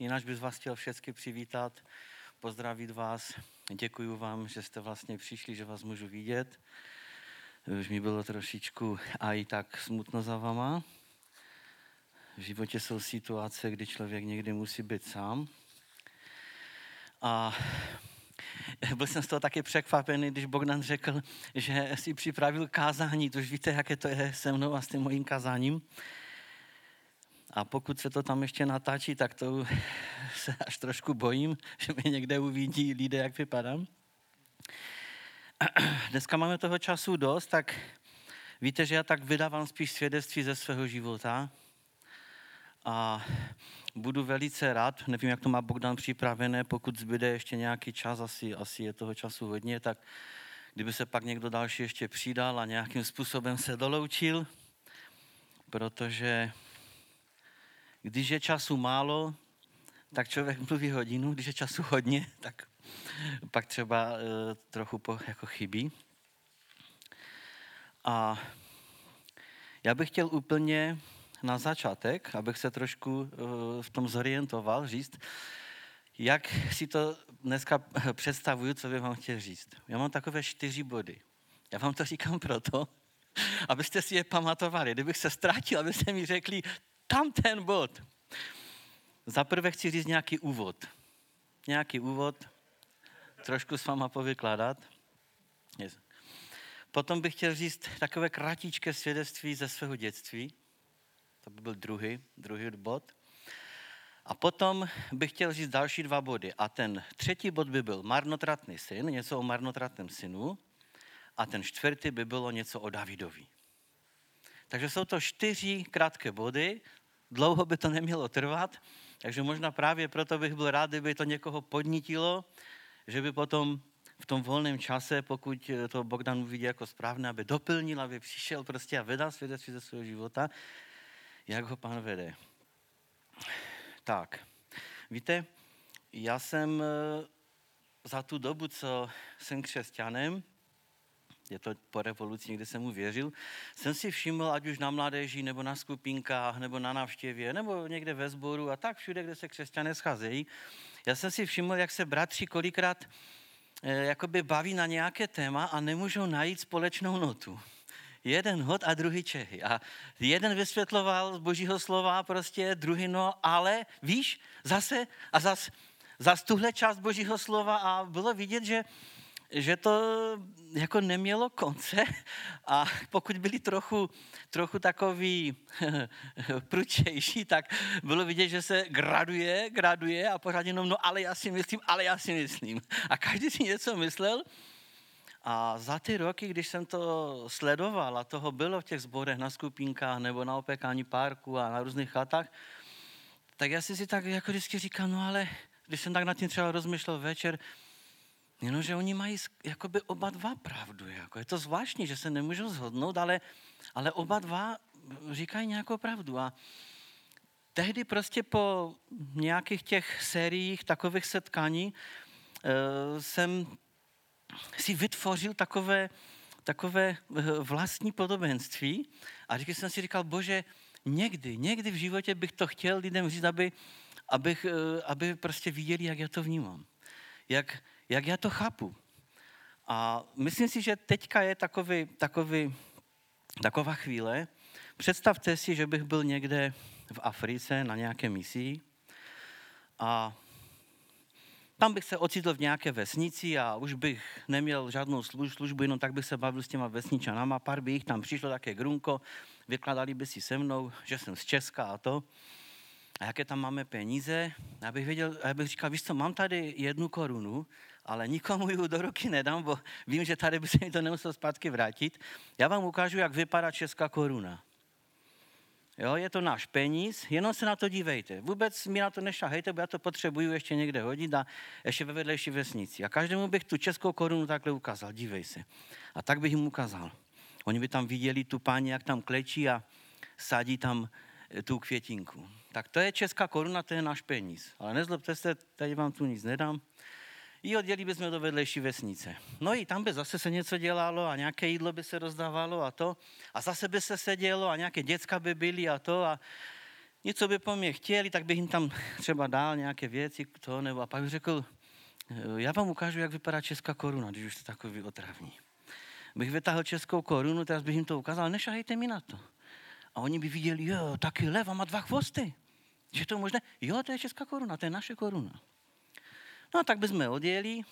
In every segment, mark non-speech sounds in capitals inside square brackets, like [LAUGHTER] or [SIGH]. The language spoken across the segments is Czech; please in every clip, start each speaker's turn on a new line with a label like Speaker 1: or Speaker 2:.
Speaker 1: jinak bych vás chtěl všechny přivítat, pozdravit vás. Děkuji vám, že jste vlastně přišli, že vás můžu vidět. Už mi bylo trošičku a i tak smutno za vama. V životě jsou situace, kdy člověk někdy musí být sám. A byl jsem z toho taky překvapený, když Bogdan řekl, že si připravil kázání. To už víte, jaké to je se mnou a s tím mojím kázáním. A pokud se to tam ještě natáčí, tak to [LAUGHS] se až trošku bojím, že mě někde uvidí lidé, jak vypadám. [CLEARS THROAT] Dneska máme toho času dost, tak víte, že já tak vydávám spíš svědectví ze svého života. A budu velice rád, nevím, jak to má Bogdan připravené, pokud zbyde ještě nějaký čas, asi, asi je toho času hodně, tak kdyby se pak někdo další ještě přidal a nějakým způsobem se doloučil, protože když je času málo, tak člověk [LAUGHS] mluví hodinu, když je času hodně, tak pak třeba uh, trochu po, jako chybí. A já bych chtěl úplně na začátek, abych se trošku uh, v tom zorientoval, říct, jak si to dneska [LAUGHS] představuju, co bych vám chtěl říct. Já mám takové čtyři body. Já vám to říkám proto, [LAUGHS] abyste si je pamatovali. Kdybych se ztratil, abyste mi řekli, tam ten bod. Za prvé chci říct nějaký úvod. Nějaký úvod, trošku s váma povykládat. Yes. Potom bych chtěl říct takové kratičké svědectví ze svého dětství. To by byl druhý, druhý bod. A potom bych chtěl říct další dva body. A ten třetí bod by byl marnotratný syn, něco o marnotratném synu. A ten čtvrtý by bylo něco o Davidovi. Takže jsou to čtyři krátké body, dlouho by to nemělo trvat, takže možná právě proto bych byl rád, kdyby to někoho podnítilo, že by potom v tom volném čase, pokud to Bogdan uvidí jako správné, aby doplnil, aby přišel prostě a vydal svědectví ze svého života, jak ho pán vede. Tak, víte, já jsem eh, za tu dobu, co jsem křesťanem, je to po revoluci, někde jsem mu věřil, jsem si všiml, ať už na mládeži, nebo na skupinkách, nebo na návštěvě, nebo někde ve sboru a tak všude, kde se křesťané scházejí, já jsem si všiml, jak se bratři kolikrát eh, jakoby baví na nějaké téma a nemůžou najít společnou notu. Jeden hod a druhý Čechy. A jeden vysvětloval z božího slova prostě, druhý no, ale víš, zase a zase zas tuhle část božího slova a bylo vidět, že že to jako nemělo konce a pokud byli trochu, trochu takový [LAUGHS] pručejší, tak bylo vidět, že se graduje, graduje a pořád jenom, no ale já si myslím, ale já si myslím. A každý si něco myslel a za ty roky, když jsem to sledoval a toho bylo v těch zborech na skupinkách nebo na opekání parku a na různých chatách, tak já si si tak jako vždycky říkal, no ale když jsem tak nad tím třeba rozmýšlel večer, Jenomže oni mají jakoby oba dva pravdu. Jako. Je to zvláštní, že se nemůžou zhodnout, ale, ale oba dva říkají nějakou pravdu. A tehdy prostě po nějakých těch sériích takových setkání e, jsem si vytvořil takové, takové eh, vlastní podobenství a když jsem si říkal, bože, někdy, někdy v životě bych to chtěl lidem říct, aby, abych, eh, aby prostě viděli, jak já to vnímám. Jak, jak já to chápu. A myslím si, že teďka je takový, takový, taková chvíle. Představte si, že bych byl někde v Africe na nějaké misi a tam bych se ocitl v nějaké vesnici a už bych neměl žádnou službu, jenom tak bych se bavil s těma vesničanama. Pár by jich tam přišlo také grunko, vykladali by si se mnou, že jsem z Česka a to. A jaké tam máme peníze? Já bych, věděl, já bych říkal, víš co, mám tady jednu korunu, ale nikomu ji do ruky nedám, bo vím, že tady by se mi to nemusel zpátky vrátit. Já vám ukážu, jak vypadá česká koruna. Jo, je to náš peníz, jenom se na to dívejte. Vůbec mi na to nešahejte, bo já to potřebuju ještě někde hodit a ještě ve vedlejší vesnici. A každému bych tu českou korunu takhle ukázal, dívej se. A tak bych jim ukázal. Oni by tam viděli tu paní, jak tam klečí a sadí tam eh, tu květinku. Tak to je česká koruna, to je náš peníz. Ale nezlobte se, tady vám tu nic nedám i odjeli bychom do vedlejší vesnice. No i tam by zase se něco dělalo a nějaké jídlo by se rozdávalo a to. A zase by se sedělo a nějaké děcka by byly a to. A něco by po mně chtěli, tak bych jim tam třeba dal nějaké věci, to, nebo a pak bych řekl, já vám ukážu, jak vypadá česká koruna, když už jste takový otravní. Bych vytáhl českou korunu, teraz bych jim to ukázal, nešahejte mi na to. A oni by viděli, jo, taky lev má dva chvosty. Že to možné? Jo, to je česká koruna, to je naše koruna. No tak bychom odjeli,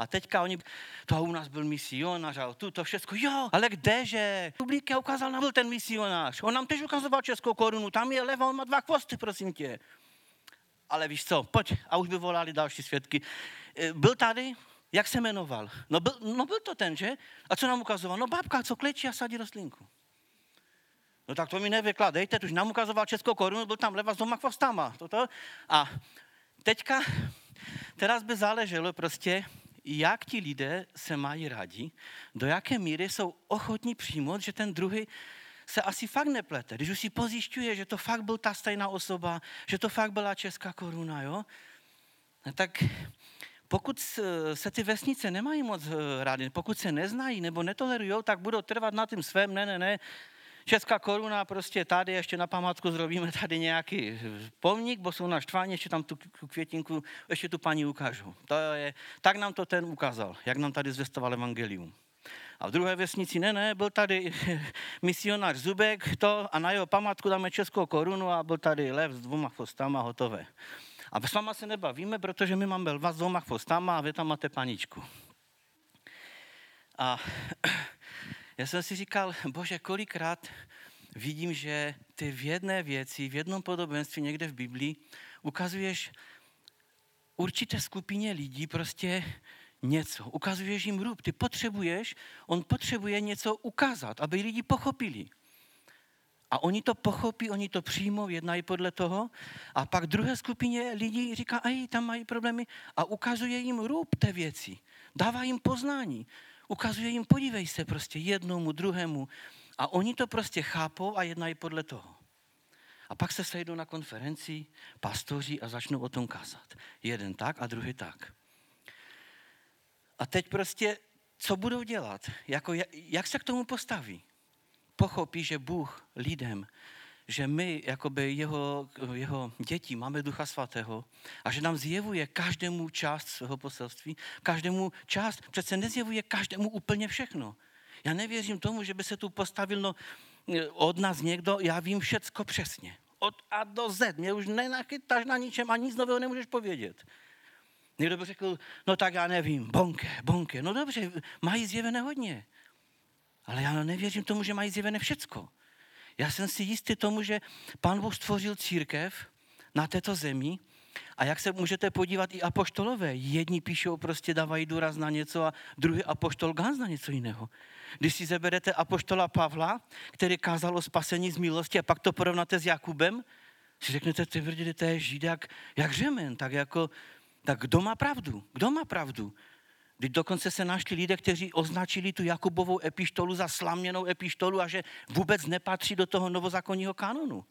Speaker 1: a teďka oni, to u nás byl misionář a tu to všechno, jo, ale kdeže? Publika ukázal nám byl ten misionář. On nám tež ukazoval českou korunu, tam je lev, on má dva chvosty, prosím tě. Ale víš co, pojď. A už by volali další svědky. E, byl tady, jak se jmenoval? No byl, no byl to ten, že? A co nám ukazoval? No babka, co klečí a sadí rostlinku. No tak to mi nevykladejte, už nám ukazoval českou korunu, byl tam leva s doma chvostama. Toto. A teďka, teraz by záleželo prostě, jak ti lidé se mají rádi, do jaké míry jsou ochotní přijmout, že ten druhý se asi fakt neplete. Když už si pozjišťuje, že to fakt byl ta stejná osoba, že to fakt byla česká koruna, jo? No tak pokud se ty vesnice nemají moc eh, rádi, pokud se neznají nebo netolerují, tak budou trvat na tím svém, ne, ne, ne, Česká koruna, prostě tady ještě na památku zrobíme tady nějaký pomník, bo jsou na štváně, ještě tam tu květinku, ještě tu paní ukážu. To je, tak nám to ten ukázal, jak nám tady zvestoval evangelium. A v druhé vesnici, ne, ne, byl tady [LAUGHS] misionář Zubek to, a na jeho památku dáme českou korunu a byl tady lev s dvoma chvostama hotové. A s váma se nebavíme, protože my máme lva s dvoma chvostama a vy tam máte paničku. A [CLEARS THROAT] já jsem si říkal, [LAUGHS] bože, kolikrát vidím, že ty v jedné věci, v jednom podobenství někde v Biblii ukazuješ určité skupině lidí prostě něco. Ukazuješ jim růb. Ty potřebuješ, on potřebuje něco ukázat, aby lidi pochopili. A oni to pochopí, oni to přijmou, jednají podle toho. A pak druhé skupině lidí říká, a tam mají problémy a ukazuje jim růb té věci. Dává jim poznání ukazuje jim, podívej se prostě jednomu, druhému. A oni to prostě chápou a jednají podle toho. A pak se sejdou na konferenci pastoři a začnou o tom kázat. Jeden tak a druhý tak. A teď prostě, co budou dělat? Jako, jak se k tomu postaví? Pochopí, že Bůh lidem že my, jakoby jeho, jeho děti, máme Ducha Svatého a že nám zjevuje každému část svého poselství, každému část, přece nezjevuje každému úplně všechno. Já nevěřím tomu, že by se tu postavil no, od nás někdo, já vím všecko přesně. Od A do Z. Mě už nenachytáš na ničem a nic nového nemůžeš povědět. Někdo by řekl, no tak já nevím, bonke, bonke. No dobře, mají zjevené hodně. Ale já nevěřím tomu, že mají zjevené všecko. Já jsem si jistý tomu, že Pán Bůh stvořil církev na této zemi a jak se můžete podívat i apoštolové. Jedni píšou, prostě dávají důraz na něco a druhý apoštol Gans na něco jiného. Když si zeberete apoštola Pavla, který kázal o spasení z milosti a pak to porovnáte s Jakubem, si řeknete, ty vrdě, to je žid jak, jak řemen, tak jako, tak kdo má pravdu? Kdo má pravdu? Když dokonce se našli lidé, kteří označili tu Jakubovou epištolu za slaměnou epištolu a že vůbec nepatří do toho novozákonního kanonu.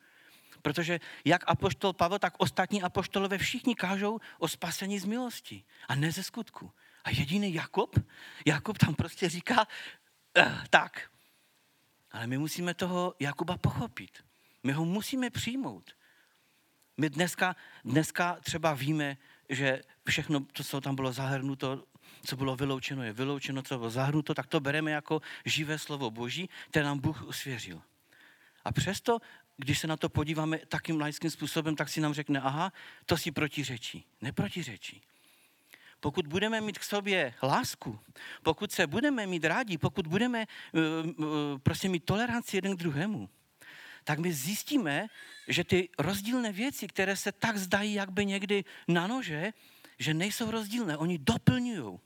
Speaker 1: Protože jak apoštol Pavel, tak ostatní apoštolové všichni kážou o spasení z milosti a ne ze skutku. A jediný Jakub, Jakub tam prostě říká, eh, tak. Ale my musíme toho Jakuba pochopit. My ho musíme přijmout. My dneska, dneska třeba víme, že všechno, co tam bylo zahrnuto co bylo vyloučeno, je vyloučeno, co bylo zahrnuto, tak to bereme jako živé slovo Boží, které nám Bůh usvěřil. A přesto, když se na to podíváme takým laickým způsobem, tak si nám řekne, aha, to si protiřečí. Neprotiřečí. Pokud budeme mít k sobě lásku, pokud se budeme mít rádi, pokud budeme uh, uh, prostě mít toleranci jeden k druhému, tak my zjistíme, že ty rozdílné věci, které se tak zdají jakby někdy na nože, že nejsou rozdílné, oni doplňují.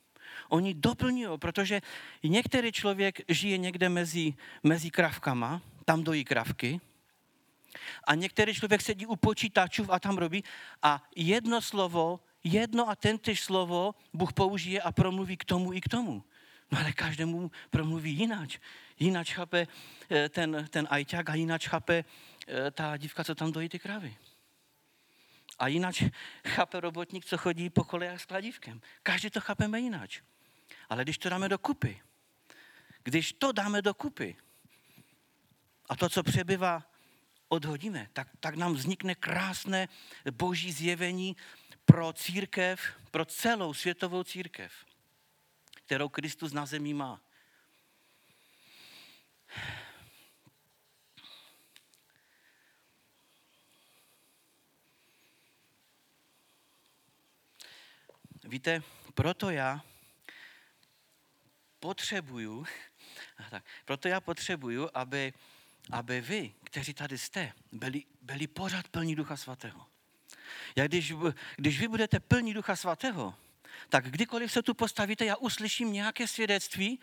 Speaker 1: Oni doplňují, protože některý člověk žije někde mezi, mezi kravkama, tam dojí kravky, a některý člověk sedí u počítačů a tam robí a jedno slovo, jedno a tentež slovo Bůh použije a promluví k tomu i k tomu. No ale každému promluví jináč. Jináč chápe eh, ten, ten ajťák a jináč chápe eh, ta dívka, co tam dojí ty kravy. A jinak chápe robotník, co chodí po kolejách s kladívkem. Každý to chápeme jinak. Ale když to dáme do kupy, když to dáme do kupy a to, co přebyvá odhodíme, tak, tak nám vznikne krásné boží zjevení pro církev, pro celou světovou církev, kterou Kristus na zemi má. Víte, proto já potřebuju, [LAUGHS] tak, proto já potřebuju, aby, aby vy, kteří tady jste, byli, byli pořád plní Ducha Svatého. Já když, když vy budete plní Ducha Svatého, tak kdykoliv se tu postavíte, já uslyším nějaké svědectví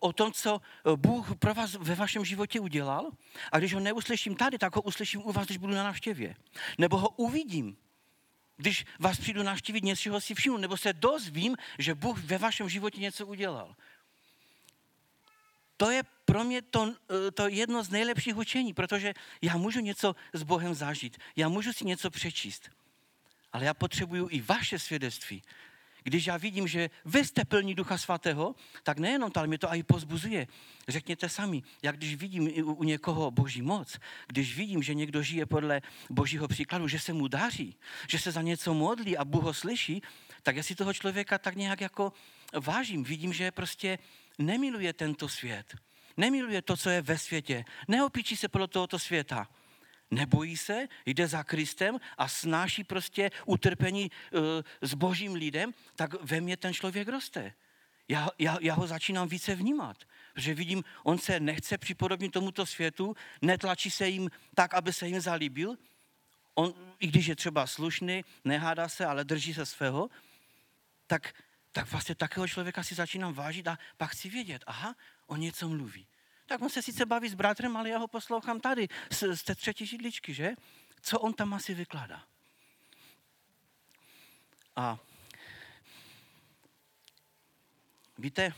Speaker 1: o tom, co Bůh pro vás ve vašem životě udělal. A když ho neuslyším tady, tak ho uslyším u vás, když budu na návštěvě. Nebo ho uvidím když vás přijdu navštívit, něčeho si všimnu, nebo se dozvím, že Bůh ve vašem životě něco udělal. To je pro mě to, eh, to jedno z nejlepších učení, protože já můžu něco s Bohem zažít, já můžu si něco přečíst, ale já potřebuju i vaše svědectví, když já vidím, že vy jste plní Ducha Svatého, tak nejenom to, ale mě to i pozbuzuje. Řekněte sami, jak když vidím u někoho boží moc, když vidím, že někdo žije podle božího příkladu, že se mu daří, že se za něco modlí a Bůh ho slyší, tak já si toho člověka tak nějak jako vážím. Vidím, že prostě nemiluje tento svět. Nemiluje to, co je ve světě. Neopíčí se podle tohoto světa Nebojí se, jde za Kristem a snáší prostě utrpení uh, s božím lidem, tak ve mně ten člověk roste. Já, já, já ho začínám více vnímat, protože vidím, on se nechce připodobnit tomuto světu, netlačí se jim tak, aby se jim zalíbil, on, i když je třeba slušný, nehádá se, ale drží se svého, tak, tak vlastně takého člověka si začínám vážit a pak chci vědět, aha, on něco mluví tak on se sice baví s bratrem, ale já ho poslouchám tady, z, z té třetí židličky, že? Co on tam asi vykládá? A víte,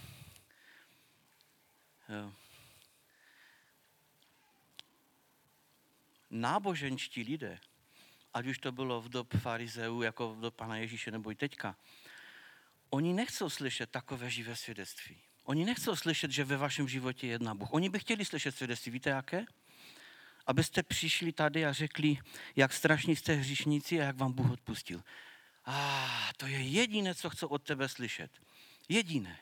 Speaker 1: eh, náboženští lidé, ať už to bylo v dob farizeů, jako v dob pana Ježíše nebo i teďka, oni nechcou slyšet takové živé svědectví. Oni nechcou slyšet, že ve vašem životě je jedna Bůh. Oni by chtěli slyšet svědectví. Víte jaké? Abyste přišli tady a řekli, jak strašní jste hříšníci a jak vám Bůh odpustil. A ah, to je jediné, co chcou od tebe slyšet. Jediné.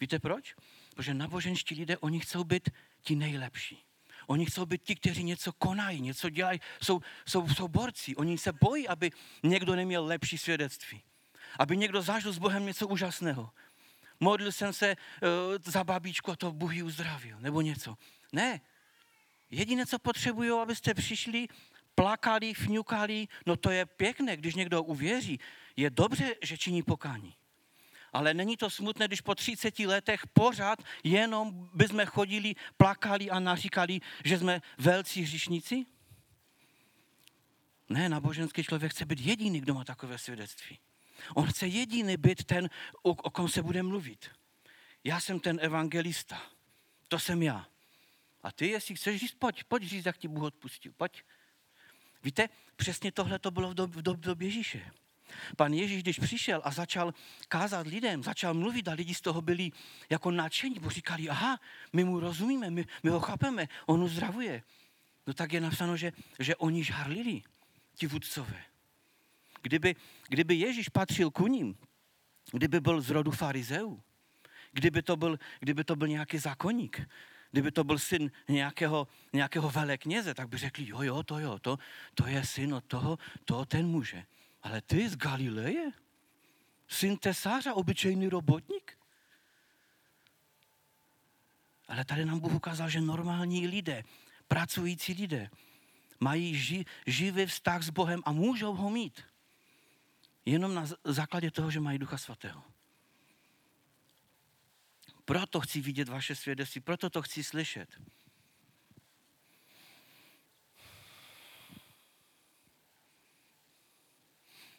Speaker 1: Víte proč? Protože naboženští lidé, oni chcou být ti nejlepší. Oni chcou být ti, kteří něco konají, něco dělají, jsou, jsou, jsou borci. Oni se bojí, aby někdo neměl lepší svědectví. Aby někdo zažil s Bohem něco úžasného modlil jsem se uh, za babičku a to Bůh ji uzdravil, nebo něco. Ne. Jediné, co potřebují, abyste přišli, plakali, fňukali, no to je pěkné, když někdo uvěří. Je dobře, že činí pokání. Ale není to smutné, když po 30 letech pořád jenom bychom chodili, plakali a naříkali, že jsme velcí hřišníci? Ne, náboženský člověk chce být jediný, kdo má takové svědectví. On chce jediný být ten, o, o kom se bude mluvit. Já jsem ten evangelista. To jsem já. A ty, jestli chceš říct, pojď, pojď říct, jak ti Bůh odpustil, pojď. Víte, přesně tohle to bylo v, dob, v, dob, době Ježíše. Pan Ježíš, když přišel a začal kázat lidem, začal mluvit a lidi z toho byli jako nadšení, bo říkali, aha, my mu rozumíme, my, my ho chápeme, on uzdravuje. No tak je napsáno, že, že oni žárlili, ti vůdcové. Kdyby, kdyby Ježíš patřil ku ním, kdyby byl z rodu farizeů, kdyby to byl, kdyby to byl nějaký zákonník, kdyby to byl syn nějakého, nějakého velekněze, tak by řekli, jo, jo, to jo, to, to je syn od toho, to ten může. Ale ty z Galileje? Syn tesáře, obyčejný robotník? Ale tady nám Bůh ukázal, že normální lidé, pracující lidé, mají ži, živý vztah s Bohem a můžou ho mít. Jenom na základě toho, že mají Ducha Svatého. Proto chci vidět vaše svědectví, proto to chci slyšet.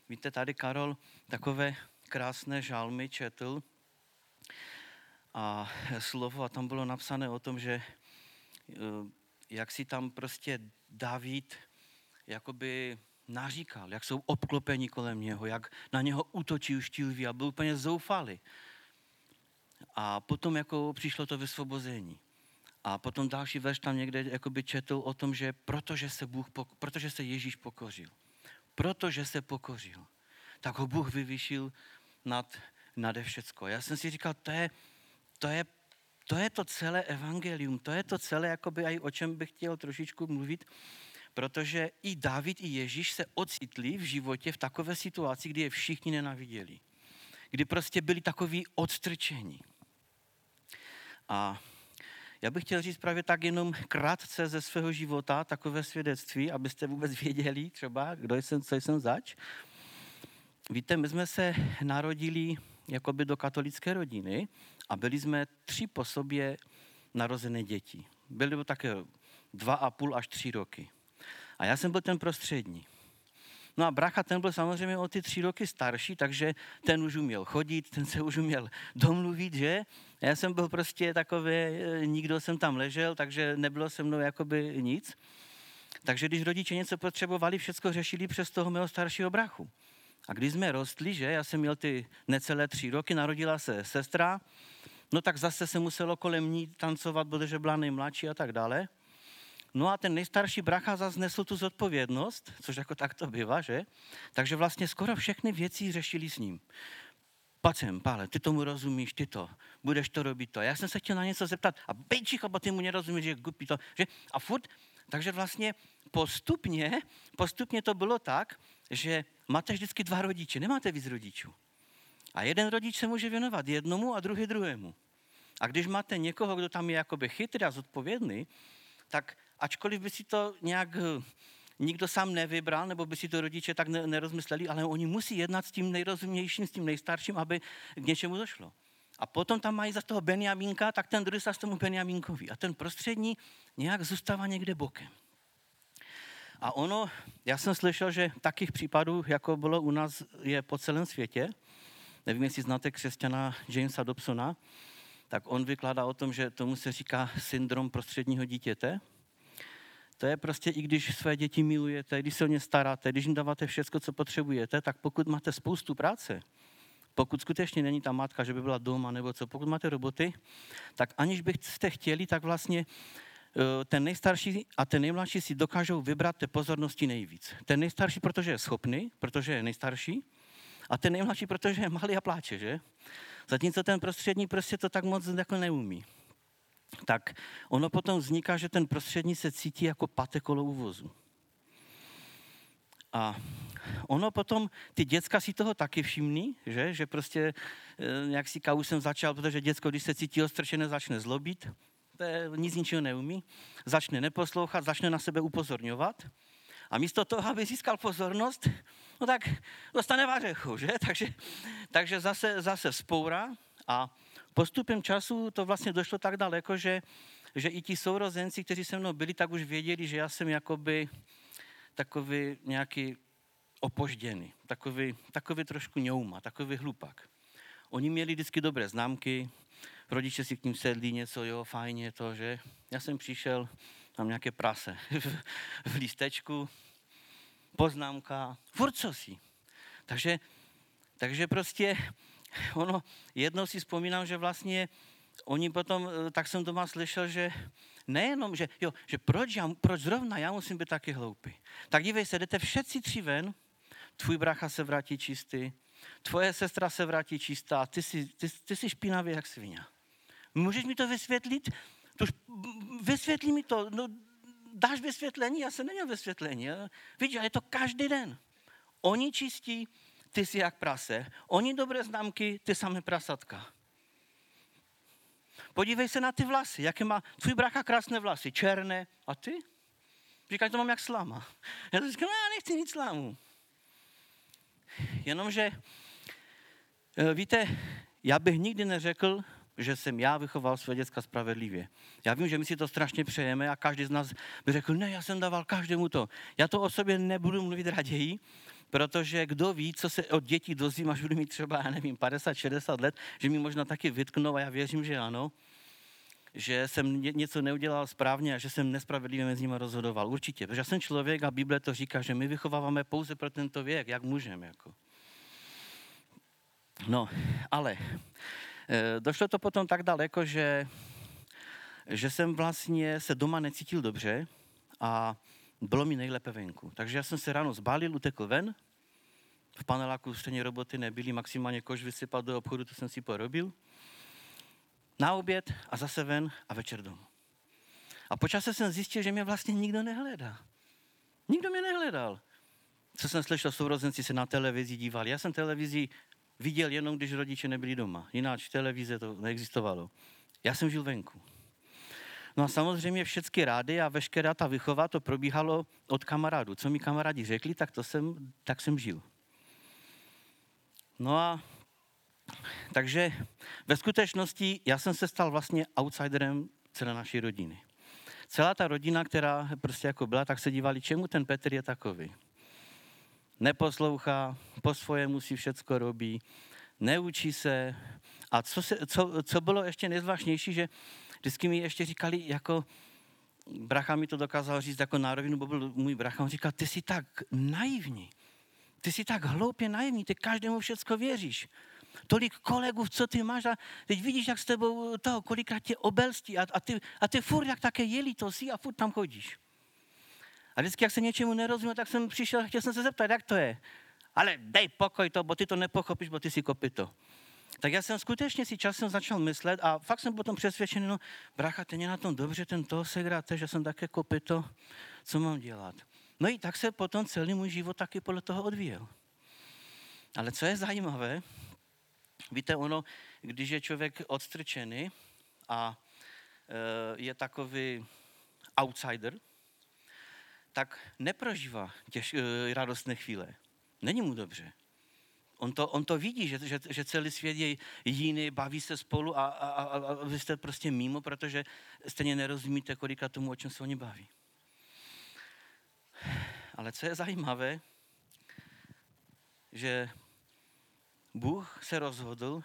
Speaker 1: Víte, tady Karol takové krásné žalmy četl a slovo a tam bylo napsané o tom, že eh, jak si tam prostě David jakoby naříkal, jak jsou obklopeni kolem něho, jak na něho útočí štílví a byl úplně zoufalý. A potom jako přišlo to vysvobození. A potom další verš tam někde jakoby četl o tom, že protože se, Bůh, protože se Ježíš pokořil, protože se pokořil, tak ho Bůh vyvyšil nad, nade všecko. Já jsem si říkal, to je, to je, to je to celé evangelium, to je to celé, jakoby aj o čem bych chtěl trošičku mluvit, protože i David, i Ježíš se ocitli v životě v takové situaci, kdy je všichni nenaviděli. Kdy prostě byli takový odstrčení. A já bych chtěl říct právě tak jenom krátce ze svého života takové svědectví, abyste vůbec věděli třeba, kdo jsem, co jsem zač. Víte, my jsme se narodili jakoby do katolické rodiny a byli jsme tři po sobě narozené děti. Byly to také dva a půl až tři roky. A já jsem byl ten prostřední. No a bracha, ten byl samozřejmě o ty tři roky starší, takže ten už uměl chodit, ten se už uměl domluvit, že? Já jsem byl prostě takový, eh, nikdo jsem tam ležel, takže nebylo se mnou jakoby nic. Takže když rodiče něco potřebovali, všechno řešili přes toho mého staršího brachu. A když jsme rostli, že, já jsem měl ty necelé tři roky, narodila se sestra, no tak zase se muselo kolem ní tancovat, protože byla nejmladší a tak dále. No a ten nejstarší bracha zase nesl tu zodpovědnost, což jako tak to bývá, že? Takže vlastně skoro všechny věci řešili s ním. Sem, Pále, ty tomu rozumíš, ty to, budeš to robit to. Já jsem se chtěl na něco zeptat a bejčicho, bo ty mu nerozumíš, že gupí to, že? A furt, takže vlastně postupně, postupně to bylo tak, že máte vždycky dva rodiče, nemáte víc rodičů. A jeden rodič se může věnovat jednomu a druhý druhému. A když máte někoho, kdo tam je jakoby chytrý a zodpovědný, tak ačkoliv by si to nějak eh, nikdo sám nevybral, nebo by si to rodiče tak nerozmysleli, ale oni musí jednat s tím nejrozumějším, s tím nejstarším, aby k něčemu došlo. A potom tam mají za toho Benjamínka, tak ten druhý s tomu Benjamínkovi. A ten prostřední nějak zůstává někde bokem. A ono, já jsem slyšel, že takých případů, jako bylo u nás, je po celém světě. Nevím, jestli znáte křesťana Jamesa Dobsona, tak on vykládá o tom, že tomu se říká syndrom prostředního dítěte. To je prostě, i když své děti milujete, když se o ně staráte, když jim dáváte všechno, co potřebujete, tak pokud máte spoustu práce, pokud skutečně není ta matka, že by byla doma nebo co, pokud máte roboty, tak aniž byste chtěli, tak vlastně eh, ten nejstarší a ten nejmladší si dokážou vybrat té pozornosti nejvíc. Ten nejstarší, protože je schopný, protože je nejstarší, a ten nejmladší, protože je malý a pláče, že? Zatímco ten prostřední prostě to tak moc jako neumí tak ono potom vzniká, že ten prostřední se cítí jako patekolo uvozu. A ono potom, ty děcka si toho taky všimní, že, že prostě, eh, jak si kávu jsem začal, protože děcko, když se cítí ostrčené, začne zlobit, to je, nic ničeho neumí, začne neposlouchat, začne na sebe upozorňovat a místo toho, aby získal pozornost, no tak dostane vařechu, že? [LAUGHS] Takže, takže zase, zase vzpoura a postupem času to vlastně došlo tak daleko, že, že i ti sourozenci, kteří se mnou byli, tak už věděli, že já jsem jakoby takový nějaký opožděný, takový, takový trošku ňouma, takový hlupak. Oni měli vždycky dobré známky, rodiče si k ním sedli něco, jo, fajně to, že. Já jsem přišel, tam nějaké prase [LAUGHS] v lístečku, poznámka, furt co si. Takže, takže prostě [LAUGHS] ono, jednou si vzpomínám, že vlastně oni potom, eh, tak jsem doma slyšel, že nejenom, že, jo, že proč, já, proč zrovna já musím být taky hloupý. Tak dívej se, jdete všetci tři ven, tvůj bracha se vrátí čistý, tvoje sestra se vrátí čistá, ty jsi, ty, ty jsi špinavý jak svině. Můžeš mi to vysvětlit? Tož vysvětlí mi to, no, dáš vysvětlení, já jsem neměl vysvětlení. Vidíš, je to každý den. Oni čistí, ty jsi jak prase. Oni dobré známky, ty samé prasatka. Podívej se na ty vlasy, jaké má tvůj brácha krásné vlasy, černé. A ty? Říkáš, to mám jak slama. Já to říkám, no, já nechci nic slámu. Jenomže, eh, víte, já bych nikdy neřekl, že jsem já vychoval své děcka spravedlivě. Já vím, že my si to strašně přejeme a každý z nás by řekl, ne, já jsem dával každému to. Já to o sobě nebudu mluvit raději, protože kdo ví, co se od dětí dozvím, až budu mít třeba, já nevím, 50, 60 let, že mi možná taky vytknou a já věřím, že ano, že jsem něco neudělal správně a že jsem nespravedlivě mezi nimi rozhodoval. Určitě, protože já jsem člověk a Bible to říká, že my vychováváme pouze pro tento věk, jak můžeme. Jako. No, ale e, došlo to potom tak daleko, že že jsem vlastně se doma necítil dobře a bylo mi nejlépe venku. Takže já jsem se ráno zbalil, utekl ven, v paneláku stejně roboty nebyly, maximálně kož vysypat do obchodu, to jsem si porobil. Na oběd a zase ven a večer domů. A počase jsem zjistil, že mě vlastně nikdo nehledá. Nikdo mě nehledal. Co jsem slyšel, sourozenci se na televizi dívali. Já jsem televizi viděl jenom, když rodiče nebyli doma. Jinak televize to neexistovalo. Já jsem žil venku. No a samozřejmě všechny rády a veškerá ta vychova, to probíhalo od kamarádů. Co mi kamarádi řekli, tak, to jsem, tak jsem žil. No a takže ve skutečnosti já jsem se stal vlastně outsiderem celé naší rodiny. Celá ta rodina, která prostě jako byla, tak se dívali, čemu ten Petr je takový. Neposlouchá, po svojemu si všecko robí, neučí se. A co, se, co, co bylo ještě nejzvláštnější, že vždycky mi ještě říkali, jako bracha mi to dokázal říct jako nárovinu, bo byl můj bracha, on říkal, ty jsi tak naivní, ty jsi tak hloupě naivní, ty každému všecko věříš. Tolik kolegů, co ty máš a teď vidíš, jak s tebou toho, kolikrát tě obelstí a, a, ty, a ty furt jak také jeli to si a furt tam chodíš. A vždycky, jak se něčemu nerozuměl, tak jsem přišel a chtěl jsem se zeptat, jak to je. Ale dej pokoj to, bo ty to nepochopíš, bo ty si kopito. Tak já jsem skutečně si časem začal myslet a fakt jsem potom přesvědčený, no bracha, ten je na tom dobře, ten toho se hráte, že jsem také kopito, co mám dělat. No i tak se potom celý můj život taky podle toho odvíjel. Ale co je zajímavé, víte, ono, když je člověk odstrčený a e, je takový outsider, tak neprožívá těž, e, radostné chvíle. Není mu dobře. On to, on to vidí, že, že, že celý svět je jiný, baví se spolu a, a, a, a vy jste prostě mimo, protože stejně nerozumíte, kolika tomu, o čem se oni baví. Ale co je zajímavé, že Bůh se rozhodl,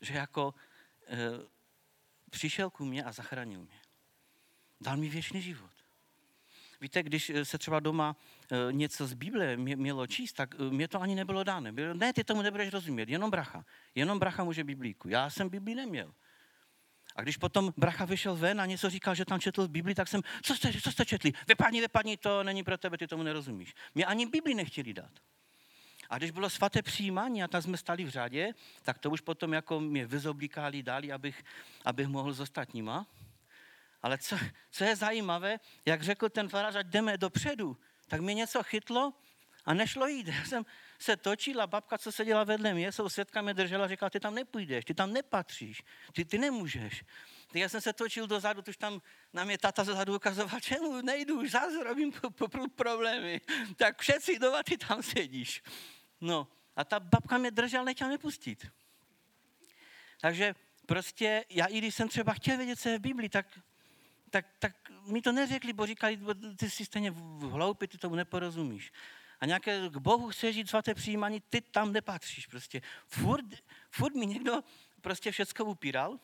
Speaker 1: že jako e, přišel ku mně a zachránil mě. Dal mi věčný život. Víte, když eh, se třeba doma e, něco z Bible mělo číst, tak e, mě to ani nebylo dáno. Ne, ty tomu nebudeš rozumět, jenom bracha. Jenom bracha může Biblíku. Já jsem Biblii neměl. A když potom bracha vyšel ven a něco říkal, že tam četl Bibli, tak jsem, co jste, co jste četli? Vypadni, vypadni, to není pro tebe, ty tomu nerozumíš. Mě ani Bibli nechtěli dát. A když bylo svaté přijímání a tam jsme stali v řadě, tak to už potom jako mě vyzoblíkali, dali, abych, abych mohl s ostatníma. Ale co, co je zajímavé, jak řekl ten farář, ať jdeme dopředu, tak mě něco chytlo a nešlo jít. [LAUGHS] Já jsem se točila, babka, co seděla vedle mě, sousedka mě držela, říkala, ty tam nepůjdeš, ty tam nepatříš, ty, ty nemůžeš. Tak já jsem se točil dozadu, už tam na mě tata zadu ukazoval, čemu nejdu, už zase robím problémy. Tak všetci doma, ty tam sedíš. No a ta babka mě držela, nechtěla mě pustit. Takže prostě já i když jsem třeba chtěl vědět, co je v Biblii, tak, tak, tak mi to neřekli, bo říkali, ty jsi stejně hloupý, ty tomu neporozumíš a nějaké k Bohu chce žít svaté přijímání, ty tam nepatříš prostě. Furt, furt mi někdo prostě všechno upíral,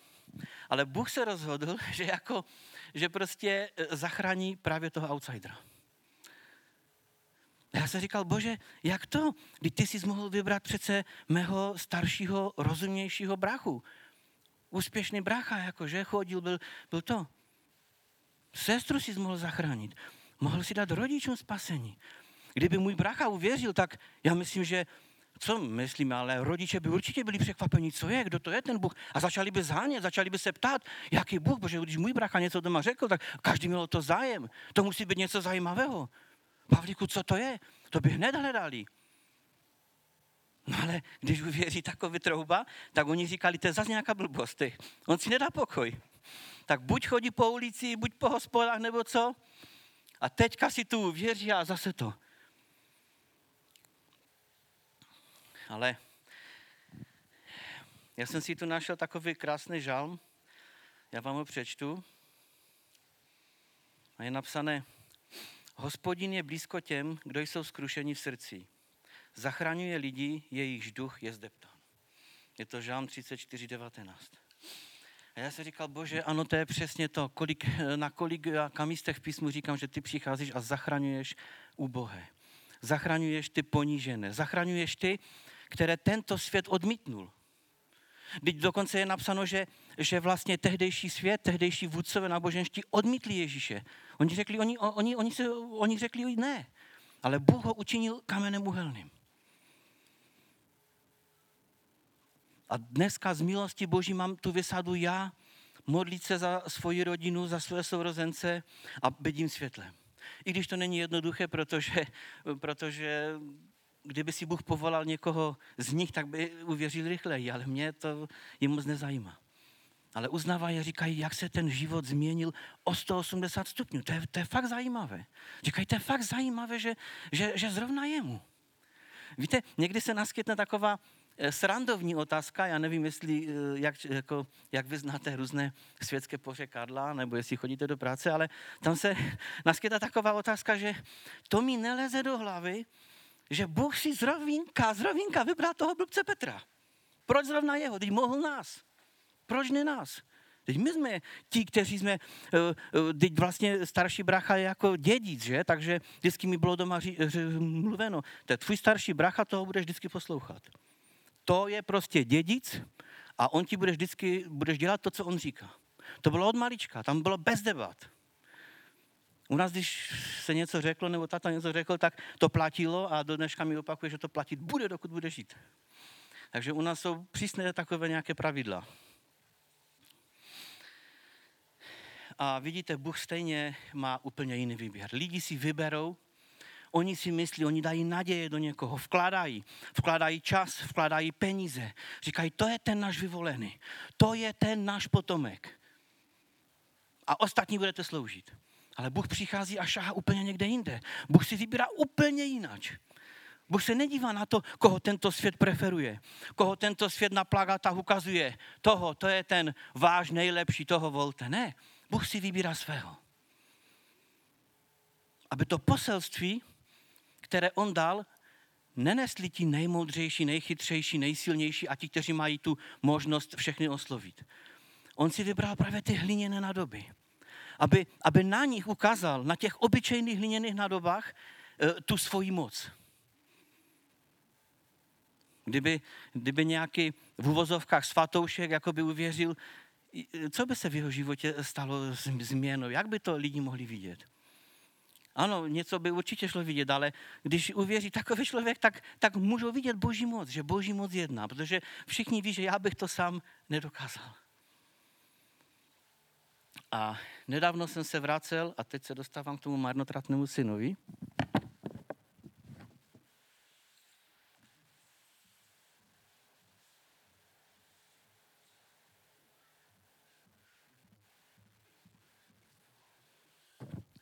Speaker 1: ale Bůh se rozhodl, [LAUGHS] že jako, že prostě e, zachrání právě toho outsidera. Já jsem říkal, bože, jak to? Když ty jsi mohl vybrat přece mého staršího, rozumnějšího brachu. Úspěšný bracha, jakože chodil, byl, byl to. Sestru si mohl zachránit. Mohl si dát rodičům spasení. Kdyby můj bracha uvěřil, tak já myslím, že co myslím, ale rodiče by určitě byli překvapeni, co je, kdo to je ten Bůh. A začali by zánět, začali by se ptát, jaký Bůh, protože když můj bracha něco doma řekl, tak každý měl to zájem. To musí být něco zajímavého. Pavlíku, co to je? To by hned hledali. No ale když uvěří takový trouba, tak oni říkali, to je zase nějaká blbost. On si nedá pokoj. Tak buď chodí po ulici, buď po hospodách, nebo co. A teďka si tu uvěří a zase to. Ale já jsem si tu našel takový krásný žalm, já vám ho přečtu. A je napsané, hospodin je blízko těm, kdo jsou skrušeni v srdci. Zachraňuje lidi, jejichž duch je zdeptán. Je to žalm 34, 19. A já jsem říkal, bože, ano, to je přesně to, kolik, na kolik kamístech v písmu říkám, že ty přicházíš a zachraňuješ ubohé. Zachraňuješ ty ponížené. Zachraňuješ ty, které tento svět odmítnul. Teď dokonce je napsáno, že, že vlastně tehdejší svět, tehdejší vůdcové náboženští odmítli Ježíše. Oni řekli, oni, oni, oni, se, oni řekli ne, ale Bůh ho učinil kamenem uhelným. A dneska z milosti Boží mám tu vysadu já, modlit se za svoji rodinu, za své sourozence a jim světlem. I když to není jednoduché, protože, protože kdyby si Bůh povolal někoho z nich, tak by uvěřil rychleji, ale mě to je moc nezajímá. Ale uznávají a říkají, jak se ten život změnil o 180 stupňů. To je, to je fakt zajímavé. Říkají, to je fakt zajímavé, že, že, že zrovna jemu. Víte, někdy se naskytne taková Eh, srandovní otázka, já nevím, jestli, eh, jak, jako, jak vy znáte různé světské pořekadla, nebo jestli chodíte do práce, ale tam se [LAUGHS] naskytá taková otázka, že to mi neleze do hlavy, že Bůh si z rovínka, z rovínka vybral toho blbce Petra. Proč zrovna jeho? Teď mohl nás. Proč ne nás? Teď my jsme ti, kteří jsme, eh, teď vlastně starší bracha je jako dědic, že? Takže vždycky mi bylo doma ří, ří, mluveno, to je tvůj starší bracha, toho budeš vždycky poslouchat to je prostě dědic a on ti bude vždycky, budeš dělat to, co on říká. To bylo od malička, tam bylo bez debat. U nás, když se něco řeklo, nebo tata něco řekl, tak to platilo a do dneška mi opakuje, že to platit bude, dokud bude žít. Takže u nás jsou přísné takové nějaké pravidla. A vidíte, Bůh stejně má úplně jiný výběr. Lidi si vyberou, Oni si myslí, oni dají naděje do někoho, vkládají, vkládají čas, vkládají peníze. Říkají, to je ten náš vyvolený, to je ten náš potomek. A ostatní budete sloužit. Ale Bůh přichází a šáhá úplně někde jinde. Bůh si vybírá úplně jinak. Bůh se nedívá na to, koho tento svět preferuje, koho tento svět na plagátách ukazuje. Toho, to je ten váš nejlepší, toho volte. Ne, Bůh si vybírá svého. Aby to poselství které on dal, nenesli ti nejmoudřejší, nejchytřejší, nejsilnější a ti, kteří mají tu možnost všechny oslovit. On si vybral právě ty hliněné nadoby. Aby, aby na nich ukázal, na těch obyčejných hliněných nadobách, eh, tu svoji moc. Kdyby, kdyby nějaký v uvozovkách svatoušek jakoby uvěřil, co by se v jeho životě stalo změnou, jak by to lidi mohli vidět. Ano, něco by určitě šlo vidět, ale když uvěří takový člověk, tak, tak můžou vidět Boží moc, že Boží moc jedná, protože všichni ví, že já bych to sám nedokázal. A nedávno jsem se vracel a teď se dostávám k tomu marnotratnému synovi.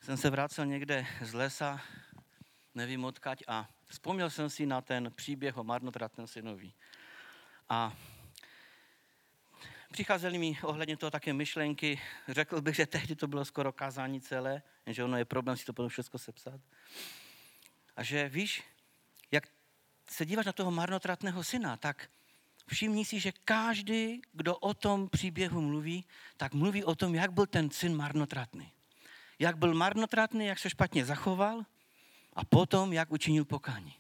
Speaker 1: jsem se vrátil někde z lesa, nevím odkaď, a vzpomněl jsem si na ten příběh o marnotratném synovi. A přicházely mi ohledně toho také myšlenky. Řekl bych, že tehdy to bylo skoro kázání celé, že ono je problém si to potom všechno sepsat. A že víš, jak se díváš na toho marnotratného syna, tak všimni si, že každý, kdo o tom příběhu mluví, tak mluví o tom, jak byl ten syn marnotratný jak byl marnotratný, jak se špatně zachoval a potom, jak učinil pokání.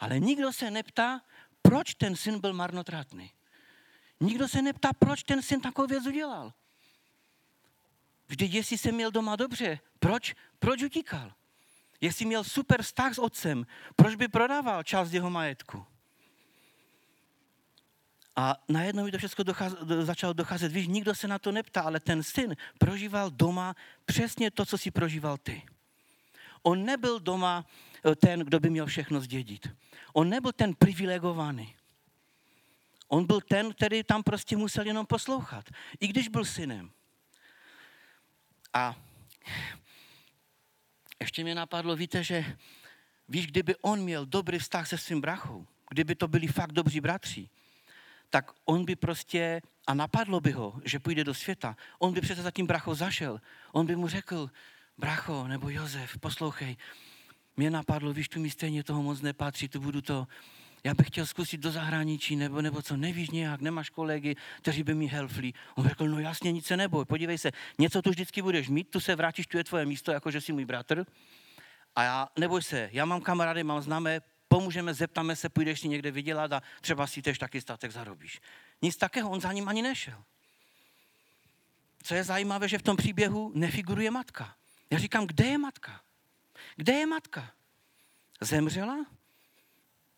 Speaker 1: Ale nikdo se neptá, proč ten syn byl marnotratný. Nikdo se neptá, proč ten syn takovou věc udělal. Vždyť jestli se měl doma dobře, proč, proč utíkal? Jestli měl super vztah s otcem, proč by prodával část jeho majetku? A najednou mi to všechno dochaz, začalo docházet. Víš, nikdo se na to neptá, ale ten syn prožíval doma přesně to, co si prožíval ty. On nebyl doma eh, ten, kdo by měl všechno zdědit. On nebyl ten privilegovaný. On byl ten, který tam prostě musel jenom poslouchat, i když byl synem. A ještě mě napadlo, víte, že víš, kdyby on měl dobrý vztah se svým brachou, kdyby to byli fakt dobří bratři, tak on by prostě, a napadlo by ho, že půjde do světa, on by přece za tím brachou zašel. On by mu řekl, bracho nebo Josef, poslouchej, mě napadlo, víš, tu mi stejně toho moc nepatří, tu budu to, já bych chtěl zkusit do zahraničí, nebo, nebo co, nevíš nějak, nemáš kolegy, kteří by mi helfli. On řekl, no jasně, nic se neboj, podívej se, něco tu vždycky budeš mít, tu se vrátíš, tu je tvoje místo, jakože jsi můj bratr. A já, neboj se, já mám kamarády, mám známé, pomůžeme, zeptáme se, půjdeš si někde vydělat a třeba si tež taky statek zarobíš. Nic takého, on za ním ani nešel. Co je zajímavé, že v tom příběhu nefiguruje matka. Já říkám, kde je matka? Kde je matka? Zemřela?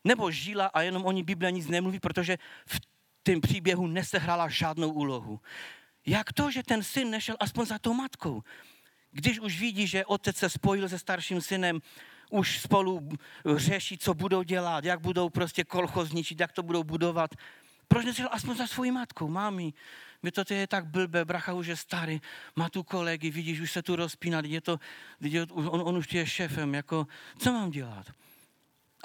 Speaker 1: Nebo žila a jenom o ní Bible nic nemluví, protože v tom příběhu nesehrála žádnou úlohu. Jak to, že ten syn nešel aspoň za tou matkou? Když už vidí, že otec se spojil se starším synem, už spolu řeší, co budou dělat, jak budou prostě kolchozničit, jak to budou budovat. Proč nešel aspoň za svojí matkou? Mámi, mi to je tak blbé, bracha už je starý, má tu kolegy, vidíš, už se tu rozpíná, je to, je, on, on už je šéfem, jako, co mám dělat?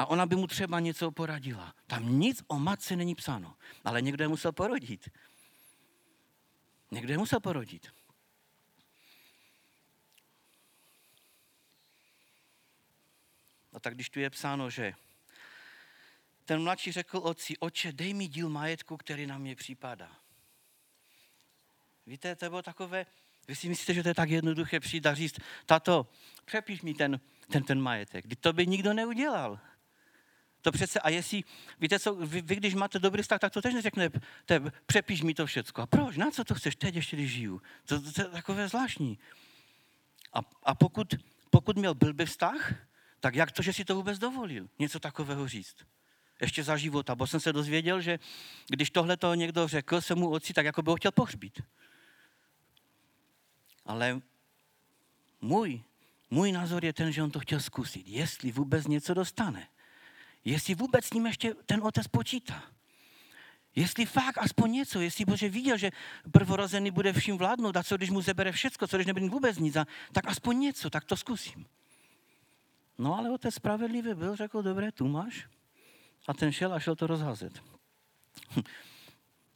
Speaker 1: A ona by mu třeba něco poradila. Tam nic o matce není psáno, ale někdo je musel porodit. Někdo je musel porodit. A tak když tu je psáno, že ten mladší řekl otci, oče, dej mi díl majetku, který na mě připadá. Víte, to bylo takové, vy si myslíte, že to je tak jednoduché přijít a říct, tato, přepíš mi ten, ten, ten majetek. To by nikdo neudělal. To přece, a jestli, víte co, vy, vy když máte dobrý vztah, tak to tež neřekne, te, přepíš mi to všecko. A proč? Na co to chceš teď ještě, když žiju? To, to, to je takové zvláštní. A, a pokud, pokud měl blbý vztah, tak jak to, že si to vůbec dovolil něco takového říct? Ještě za života, bo jsem se dozvěděl, že když tohle to někdo řekl se mu otci, tak jako by ho chtěl pohřbít. Ale můj, můj názor je ten, že on to chtěl zkusit, jestli vůbec něco dostane. Jestli vůbec s ním ještě ten otec počítá. Jestli fakt aspoň něco, jestli Bože viděl, že prvorozený bude vším vládnout a co když mu zebere všecko, co když nebude vůbec nic, tak aspoň něco, tak to zkusím. No ale otec spravedlivý byl, řekl, dobré, tu máš. A ten šel a šel to rozházet. [LAUGHS]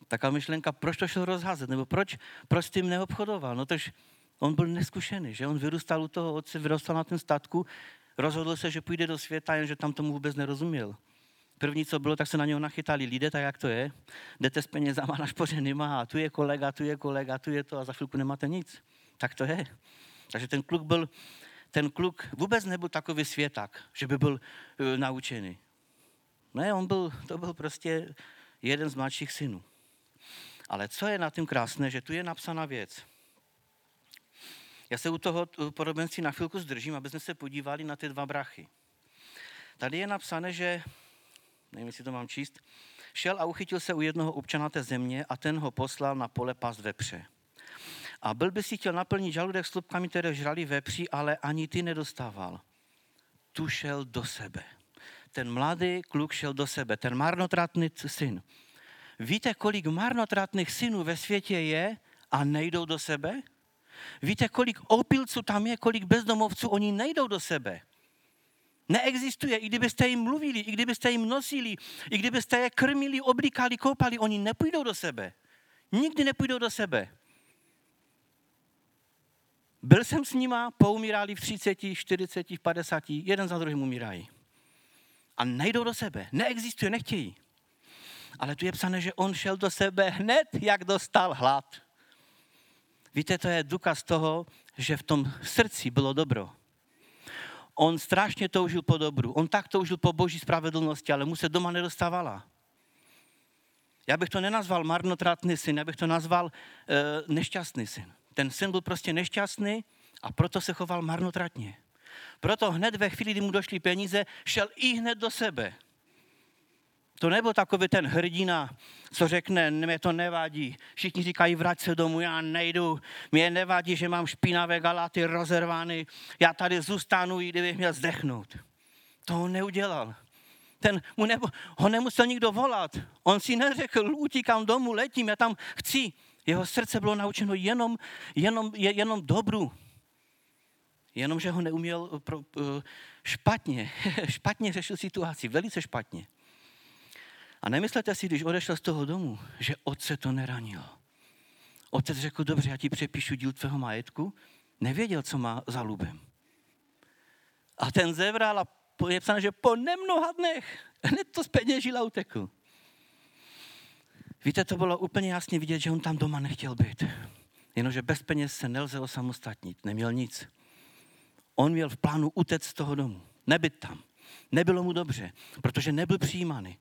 Speaker 1: Taká myšlenka, proč to šel rozházet, nebo proč, proč s tím neobchodoval. No tož on byl neskušený, že on vyrůstal u toho otce, vyrůstal na ten statku, rozhodl se, že půjde do světa, jenže tam tomu vůbec nerozuměl. První, co bylo, tak se na něho nachytali lidé, tak jak to je. Jdete s penězama na špoře nemá, a tu je kolega, tu je kolega, tu je to a za chvilku nemáte nic. Tak to je. Takže ten kluk byl ten kluk vůbec nebyl takový světák, že by byl uh, naučený. Ne, on byl, to byl prostě jeden z mladších synů. Ale co je na tím krásné, že tu je napsaná věc. Já se u toho podobenství na chvilku zdržím, aby jsme se podívali na ty dva brachy. Tady je napsané, že, nevím, jestli to mám číst, šel a uchytil se u jednoho občana té země a ten ho poslal na pole past vepře. A byl by si chtěl naplnit žaludek slupkami, které žrali vepři, ale ani ty nedostával. Tu šel do sebe. Ten mladý kluk šel do sebe, ten marnotratný syn. Víte, kolik marnotratných synů ve světě je a nejdou do sebe? Víte, kolik opilců tam je, kolik bezdomovců, oni nejdou do sebe. Neexistuje, i kdybyste jim mluvili, i kdybyste jim nosili, i kdybyste je krmili, oblíkali, koupali, oni nepůjdou do sebe. Nikdy nepůjdou do sebe. Byl jsem s nima, poumírali v 30, 40, 50, jeden za druhým umírají. A nejdou do sebe. Neexistuje, nechtějí. Ale tu je psané, že on šel do sebe hned, jak dostal hlad. Víte, to je důkaz toho, že v tom srdci bylo dobro. On strašně toužil po dobru. On tak toužil po boží spravedlnosti, ale mu se doma nedostávala. Já bych to nenazval marnotratný syn, já bych to nazval e, nešťastný syn. Ten syn byl prostě nešťastný a proto se choval marnotratně. Proto hned ve chvíli, kdy mu došly peníze, šel i hned do sebe. To nebyl takový ten hrdina, co řekne, mě to nevadí. Všichni říkají, vrať se domů, já nejdu. Mě nevadí, že mám špinavé galáty rozervány. Já tady zůstanu, i kdybych měl zdechnout. To on neudělal. Ten mu nebo, ho nemusel nikdo volat. On si neřekl, utíkám domů, letím, já tam chci. Jeho srdce bylo naučeno jenom, jenom, jenom dobru. Jenom, že ho neuměl špatně, [LAUGHS] špatně řešil situaci, velice špatně. A nemyslete si, když odešel z toho domu, že otce to neranilo. Otec řekl, dobře, já ti přepíšu díl tvého majetku. Nevěděl, co má za lubem. A ten zevral a je psáno, že po nemnoha dnech hned to zpeněžil a utekl. Víte, to bylo úplně jasně vidět, že on tam doma nechtěl být. Jenomže bez peněz se nelze osamostatnit, neměl nic. On měl v plánu utéct z toho domu, nebyt tam. Nebylo mu dobře, protože nebyl přijímaný.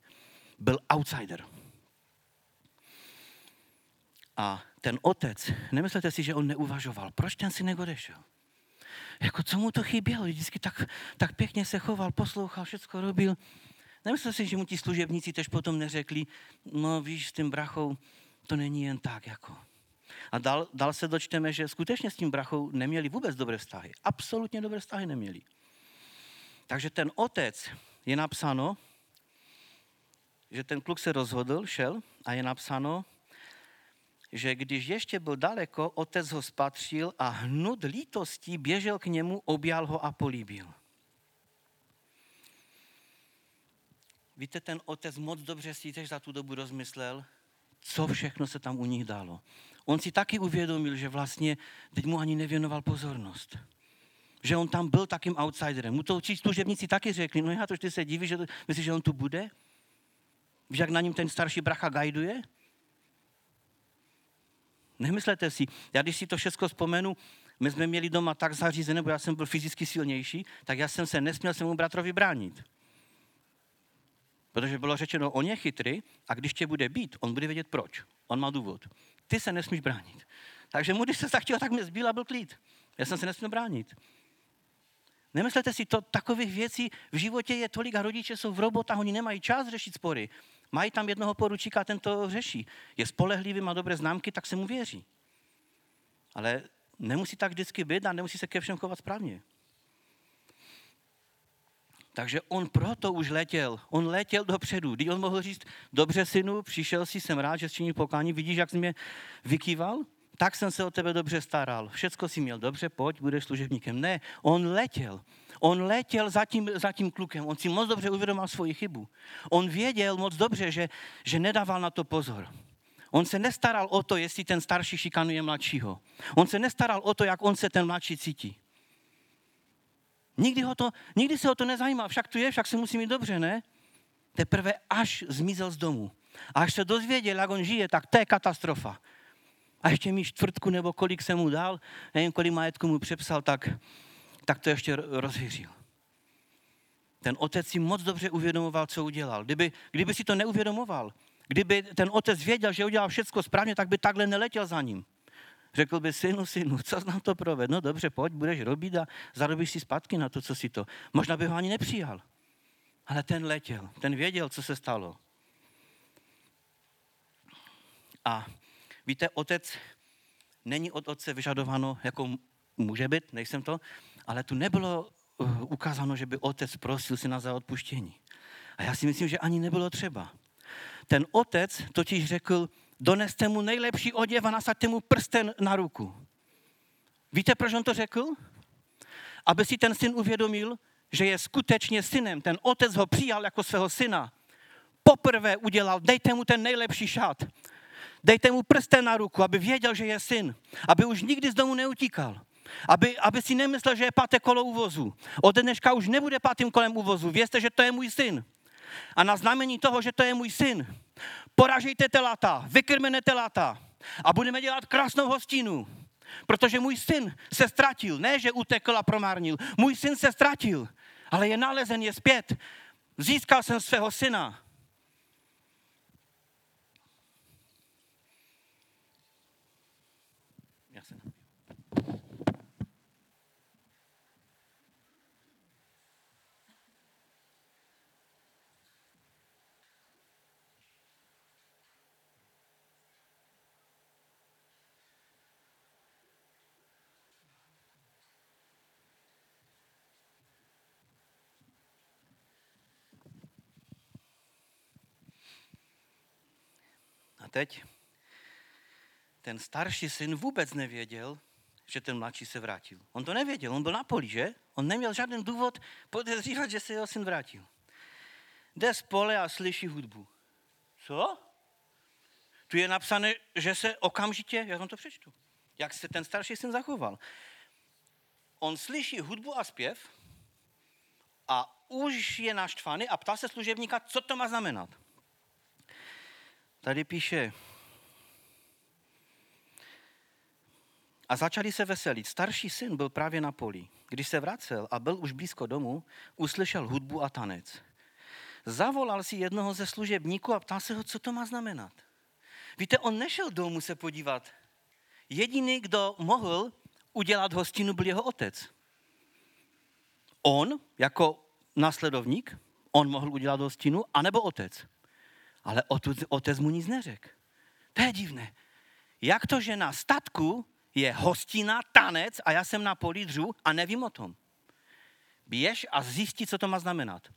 Speaker 1: Byl outsider. A ten otec, nemyslete si, že on neuvažoval, proč ten syn odešel? Jako co mu to chybělo? Vždycky tak, tak pěkně se choval, poslouchal, všechno robil. Nemyslel si, že mu ti služebníci tež potom neřekli, no víš, s tím brachou to není jen tak jako. A dál, dál se dočteme, že skutečně s tím brachou neměli vůbec dobré vztahy. Absolutně dobré vztahy neměli. Takže ten otec je napsáno, že ten kluk se rozhodl, šel a je napsáno, že když ještě byl daleko, otec ho spatřil a hnut lítostí běžel k němu, objal ho a políbil. Víte, ten otec moc dobře si tež za tu dobu rozmyslel, co všechno se tam u nich dalo. On si taky uvědomil, že vlastně teď mu ani nevěnoval pozornost. Že on tam byl takým outsiderem. Mu to určitě služebníci taky řekli, no já to, ty se divíš, že to, myslíš, že on tu bude? Víš, jak na ním ten starší bracha gajduje? Nemyslete si, já když si to všechno vzpomenu, my jsme měli doma tak zařízené, nebo já jsem byl fyzicky silnější, tak já jsem se nesměl svému bratrovi bránit. Protože bylo řečeno, on je chytrý a když tě bude být, on bude vědět proč. On má důvod. Ty se nesmíš bránit. Takže mu, když se zachtěl, tak mě zbyl a byl klid. Já jsem se nesměl bránit. Nemyslete si, to takových věcí v životě je tolik a rodiče jsou v robotách, oni nemají čas řešit spory. Mají tam jednoho poručíka a ten to řeší. Je spolehlivý, má dobré známky, tak se mu věří. Ale nemusí tak vždycky být a nemusí se ke všem chovat správně. Takže on proto už letěl. On letěl dopředu. Když on mohl říct, dobře synu, přišel si, jsem rád, že jsi pokání, vidíš, jak jsi mě vykýval? Tak jsem se o tebe dobře staral. Všecko si měl dobře, pojď, budeš služebníkem. Ne, on letěl. On letěl za tím, za tím klukem. On si moc dobře uvědomil svoji chybu. On věděl moc dobře, že, že nedával na to pozor. On se nestaral o to, jestli ten starší šikanuje mladšího. On se nestaral o to, jak on se ten mladší cítí. Nikdy, ho to, nikdy se o to nezajímá. Však tu je, však se musí mít dobře, ne? Teprve až zmizel z domu. A až se dozvěděl, jak on žije, tak to je katastrofa. A ještě mi čtvrtku nebo kolik jsem mu dal, nevím, kolik majetku mu přepsal, tak, tak to ještě rozhyřil. Ten otec si moc dobře uvědomoval, co udělal. Kdyby, kdyby si to neuvědomoval, kdyby ten otec věděl, že udělal všechno správně, tak by takhle neletěl za ním. Řekl by, synu, synu, co nám to proved? No dobře, pojď, budeš robit a zarobíš si zpátky na to, co si to. Možná by ho ani nepřijal. Ale ten letěl, ten věděl, co se stalo. A víte, otec není od otce vyžadováno, jako může být, nejsem to, ale tu nebylo uh, ukázáno, že by otec prosil syna za odpuštění. A já si myslím, že ani nebylo třeba. Ten otec totiž řekl, doneste mu nejlepší oděv a nasaďte mu prsten na ruku. Víte, proč on to řekl? Aby si ten syn uvědomil, že je skutečně synem. Ten otec ho přijal jako svého syna. Poprvé udělal, dejte mu ten nejlepší šat. Dejte mu prsten na ruku, aby věděl, že je syn. Aby už nikdy z domu neutíkal. Aby, aby si nemyslel, že je páté kolo uvozu. Od dneška už nebude pátým kolem uvozu. Vězte, že to je můj syn. A na znamení toho, že to je můj syn, poražejte telata, vykrmené telata a budeme dělat krásnou hostinu. Protože můj syn se ztratil, ne že utekl a promárnil. Můj syn se ztratil, ale je nalezen, je zpět. Získal jsem svého syna. Teď ten starší syn vůbec nevěděl, že ten mladší se vrátil. On to nevěděl, on byl na poli, že? On neměl žádný důvod podezřívat, že se jeho syn vrátil. Jde z pole a slyší hudbu. Co? Tu je napsané, že se okamžitě, já vám to přečtu, jak se ten starší syn zachoval. On slyší hudbu a zpěv a už je naštvaný a ptá se služebníka, co to má znamenat. Tady píše, a začali se veselit. Starší syn byl právě na poli. Když se vracel a byl už blízko domu, uslyšel hudbu a tanec. Zavolal si jednoho ze služebníků a ptal se ho, co to má znamenat. Víte, on nešel domů se podívat. Jediný, kdo mohl udělat hostinu, byl jeho otec. On, jako následovník, on mohl udělat hostinu, anebo otec. Ale otec mu nic neřekl. To je divné. Jak to, že na statku je hostina, tanec a já jsem na polídřu a nevím o tom. Běž a zjistí, co to má znamenat.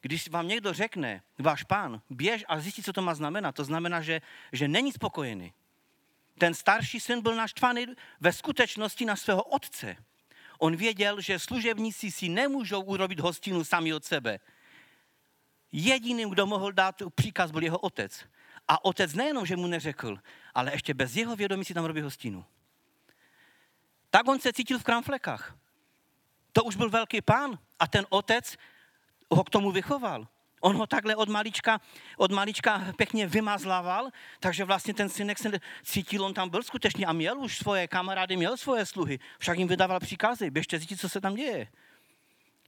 Speaker 1: Když vám někdo řekne, váš pán, běž a zjistí, co to má znamenat, to znamená, že, že není spokojený. Ten starší syn byl naštvaný ve skutečnosti na svého otce. On věděl, že služebníci si nemůžou urobit hostinu sami od sebe. Jediným, kdo mohl dát příkaz, byl jeho otec. A otec nejenom, že mu neřekl, ale ještě bez jeho vědomí si tam robí hostinu. Tak on se cítil v kramflekách. To už byl velký pán a ten otec ho k tomu vychoval. On ho takhle od malička, od malička pěkně vymazlával, takže vlastně ten synek se cítil, on tam byl skutečně a měl už svoje kamarády, měl svoje sluhy, však jim vydával příkazy, běžte zjistit, co se tam děje.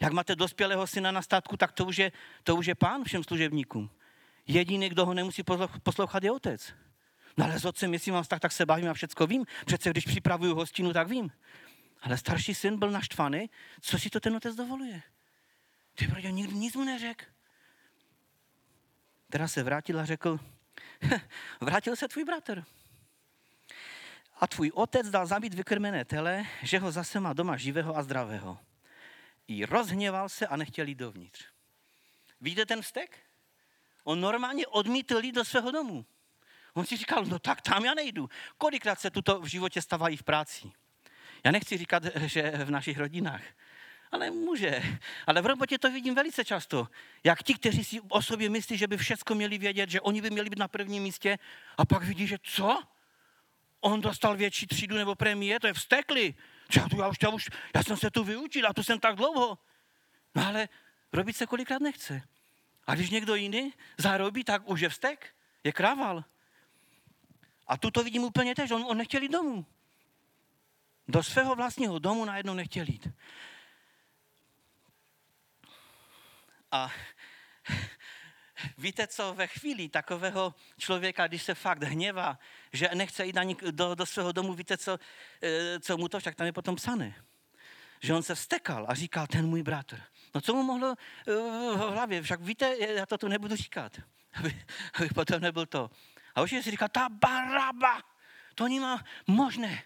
Speaker 1: Jak máte dospělého syna na statku, tak to už je, to už je pán všem služebníkům. Jediný, kdo ho nemusí poslouchat, je otec. No ale s otcem, jestli mám vztah, tak se bavím a všecko vím. Přece když připravuju hostinu, tak vím. Ale starší syn byl naštvaný, co si to ten otec dovoluje. Ty brodě, nikdo nic mu neřekl. Teda se vrátil a řekl, vrátil se tvůj bratr. A tvůj otec dal zabít vykrmené tele, že ho zase má doma živého a zdravého. I rozhněval se a nechtěl jít dovnitř. Víte ten vztek? On normálně odmítl jít do svého domu. On si říkal, no tak tam já nejdu. Kolikrát se tuto v životě stávají v práci? Já nechci říkat, že v našich rodinách, ale může. Ale v robotě to vidím velice často. Jak ti, kteří si o sobě myslí, že by všechno měli vědět, že oni by měli být na prvním místě a pak vidí, že co? On dostal větší třídu nebo prémie, to je vstekli. Já, já, už, já, už, já jsem se tu vyučil a tu jsem tak dlouho. No ale robit se kolikrát nechce. A když někdo jiný zarobí, tak už je vztek, je krával. A tu to vidím úplně tež, on, on nechtěl jít domů. Do svého vlastního domu najednou nechtěl jít. A víte co, ve chvíli takového člověka, když se fakt hněvá, že nechce jít ani do, do svého domu, víte co, eh, co mu to, však tam je potom psané. Že on se vstekal a říkal, ten můj bratr. No co mu mohlo eh, v hlavě, však víte, já to tu nebudu říkat, [LAUGHS] aby, abych potom nebyl to. A už si říká, ta baraba, to nemá možné.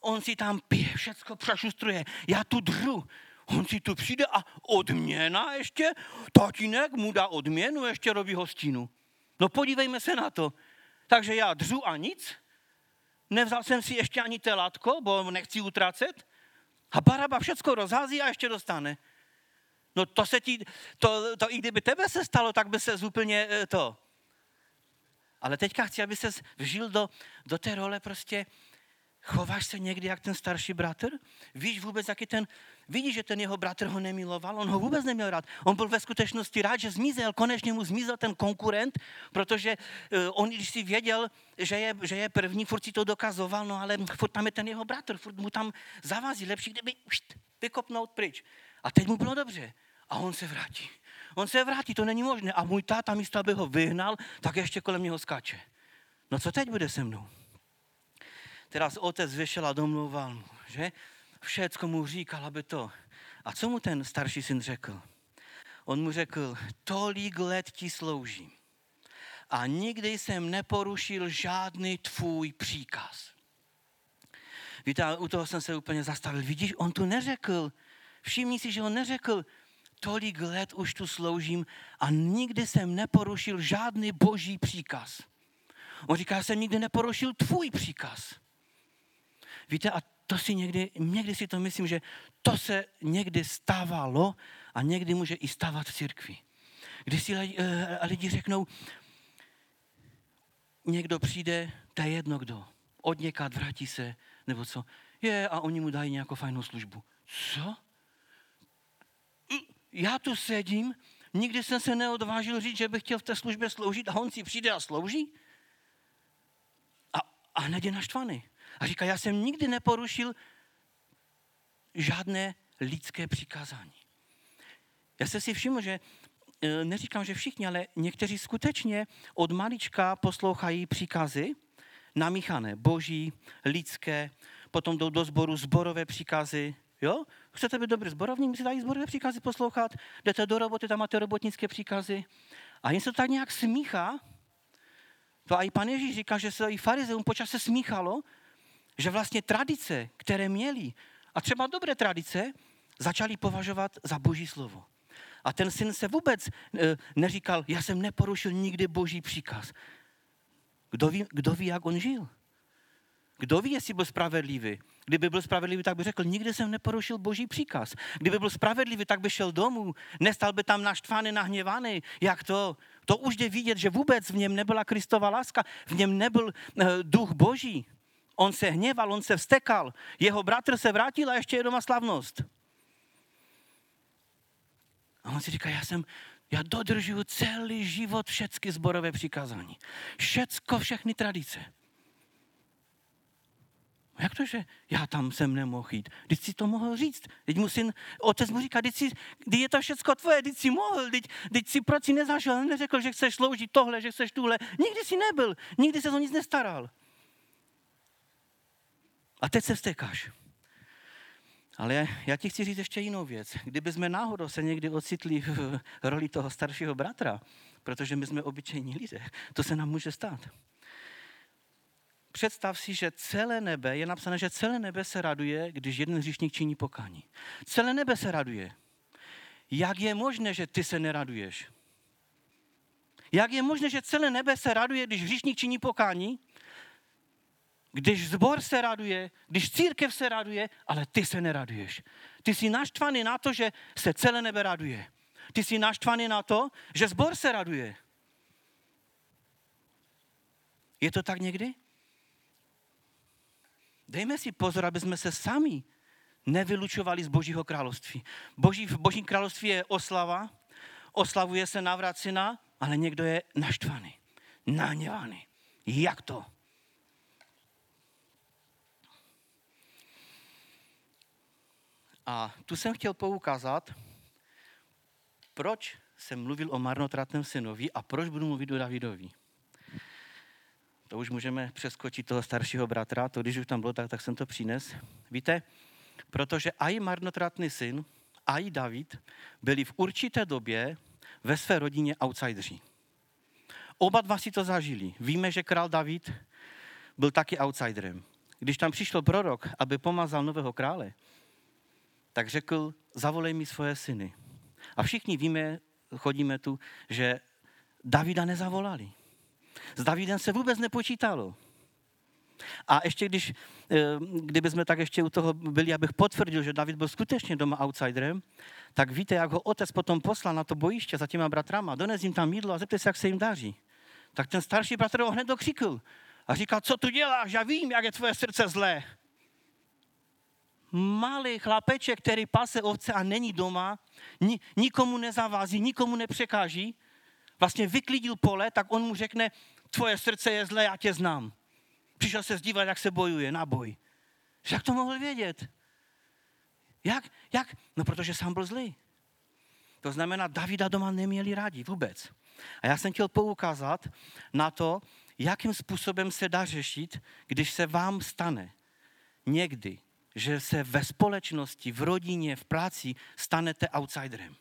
Speaker 1: On si tam pije, všecko přešustruje, já tu dru. On si tu přijde a odměna ještě, tatínek mu dá odměnu, ještě robí hostinu. No podívejme se na to. Takže já dřu a nic, nevzal jsem si ještě ani telátko, bo nechci utracet. A Baraba všecko rozhází a ještě dostane. No to se ti, to, to i kdyby tebe se stalo, tak by se úplně eh, to. Ale teďka chci, aby se vžil do, do té role prostě, chováš se někdy jak ten starší bratr? Víš vůbec, jaký ten, vidíš, že ten jeho bratr ho nemiloval? On ho vůbec neměl rád. On byl ve skutečnosti rád, že zmizel, konečně mu zmizel ten konkurent, protože uh, on, když si věděl, že je, že je první, furt si to dokazoval, no ale furt tam je ten jeho bratr, furt mu tam zavazí, lepší, kdyby ušt, vykopnout pryč. A teď mu bylo dobře. A on se vrátí. On se vrátí, to není možné. A můj táta místo, aby ho vyhnal, tak ještě kolem něho skáče. No co teď bude se mnou? Teraz otec vyšel a domluval mu, že? Všecko mu říkal, aby to. A co mu ten starší syn řekl? On mu řekl, tolik let ti sloužím a nikdy jsem neporušil žádný tvůj příkaz. Víte, u toho jsem se úplně zastavil. Vidíš, on tu neřekl, všimni si, že on neřekl, tolik let už tu sloužím a nikdy jsem neporušil žádný boží příkaz. On říká, jsem nikdy neporušil tvůj příkaz. Víte, a to si někdy, někdy si to myslím, že to se někdy stávalo a někdy může i stávat v církvi. Když si lidi, eh, řeknou, někdo přijde, to je jedno kdo, od někat vrátí se, nebo co, je a oni mu dají nějakou fajnou službu. Co? já tu sedím, nikdy jsem se neodvážil říct, že bych chtěl v té službě sloužit a on si přijde a slouží? A, a hned je naštvaný. A říká, já jsem nikdy neporušil žádné lidské přikázání. Já jsem si všiml, že e, neříkám, že všichni, ale někteří skutečně od malička poslouchají příkazy, namíchané, boží, lidské, potom jdou do sboru zborové příkazy, jo? Chcete být dobrý zborovník, si dají zborové příkazy poslouchat, jdete do roboty, tam máte robotnické příkazy. A jen se to tak nějak smíchá, to a i pan Ježíš říká, že se i farizeum počas se smíchalo, že vlastně tradice, které měli, a třeba dobré tradice, začali považovat za boží slovo. A ten syn se vůbec e, neříkal, já jsem neporušil nikdy boží příkaz. Kdo ví, kdo ví, jak on žil? Kdo ví, jestli byl spravedlivý? Kdyby byl spravedlivý, tak by řekl, nikdy jsem neporušil boží příkaz. Kdyby byl spravedlivý, tak by šel domů, nestal by tam naštvaný, nahněvaný. Jak to? To už jde vidět, že vůbec v něm nebyla Kristova láska, v něm nebyl uh, duch boží. On se hněval, on se vstekal. Jeho bratr se vrátil a ještě je doma slavnost. A on si říká, já jsem, já dodržuju celý život všechny zborové přikázání. Všecko, všechny tradice. Jak to, že já tam jsem nemohl jít? Když si to mohl říct. Teď mu syn, otec mu říká, když, si, je to všechno tvoje, když si mohl, teď, teď si proč si nezažil, neřekl, že chceš sloužit tohle, že chceš tuhle. Nikdy si nebyl, nikdy se o nic nestaral. A teď se vstekáš. Ale já ti chci říct ještě jinou věc. Kdyby jsme náhodou se někdy ocitli v roli toho staršího bratra, protože my jsme obyčejní lidé, to se nám může stát. Představ si, že celé nebe, je napsané, že celé nebe se raduje, když jeden hříšník činí pokání. Celé nebe se raduje. Jak je možné, že ty se neraduješ? Jak je možné, že celé nebe se raduje, když hříšník činí pokání? Když zbor se raduje, když církev se raduje, ale ty se neraduješ. Ty jsi naštvaný na to, že se celé nebe raduje. Ty jsi naštvaný na to, že zbor se raduje. Je to tak někdy? Dejme si pozor, aby jsme se sami nevylučovali z Božího království. Boží, v Božím království je oslava, oslavuje se návrat syna, ale někdo je naštvaný, nahněvaný. Jak to? A tu jsem chtěl poukázat, proč jsem mluvil o marnotratném synovi a proč budu mluvit o Davidovi. To už můžeme přeskočit toho staršího bratra, to když už tam bylo, tak, tak jsem to přines. Víte, protože i marnotratný syn, a i David byli v určité době ve své rodině outsideri. Oba dva si to zažili. Víme, že král David byl taky outsiderem. Když tam přišel prorok, aby pomazal nového krále, tak řekl, zavolej mi svoje syny. A všichni víme, chodíme tu, že Davida nezavolali. S Davidem se vůbec nepočítalo. A ještě když, eh, kdyby jsme tak ještě u toho byli, abych potvrdil, že David byl skutečně doma outsiderem, tak víte, jak ho otec potom poslal na to bojiště za těma bratrama, dones jim tam jídlo a zeptej se, jak se jim daří. Tak ten starší bratr ho hned dokřikl a říkal, co tu děláš, já vím, jak je tvoje srdce zlé. Malý chlapeček, který pase ovce a není doma, nikomu nezavází, nikomu nepřekáží, vlastně vyklidil pole, tak on mu řekne, tvoje srdce je zlé, já tě znám. Přišel se zdívat, jak se bojuje na boj. Jak to mohl vědět? Jak? Jak? No, protože sám byl zlý. To znamená, Davida doma neměli rádi vůbec. A já jsem chtěl poukázat na to, jakým způsobem se dá řešit, když se vám stane někdy, že se ve společnosti, v rodině, v práci stanete outsiderem.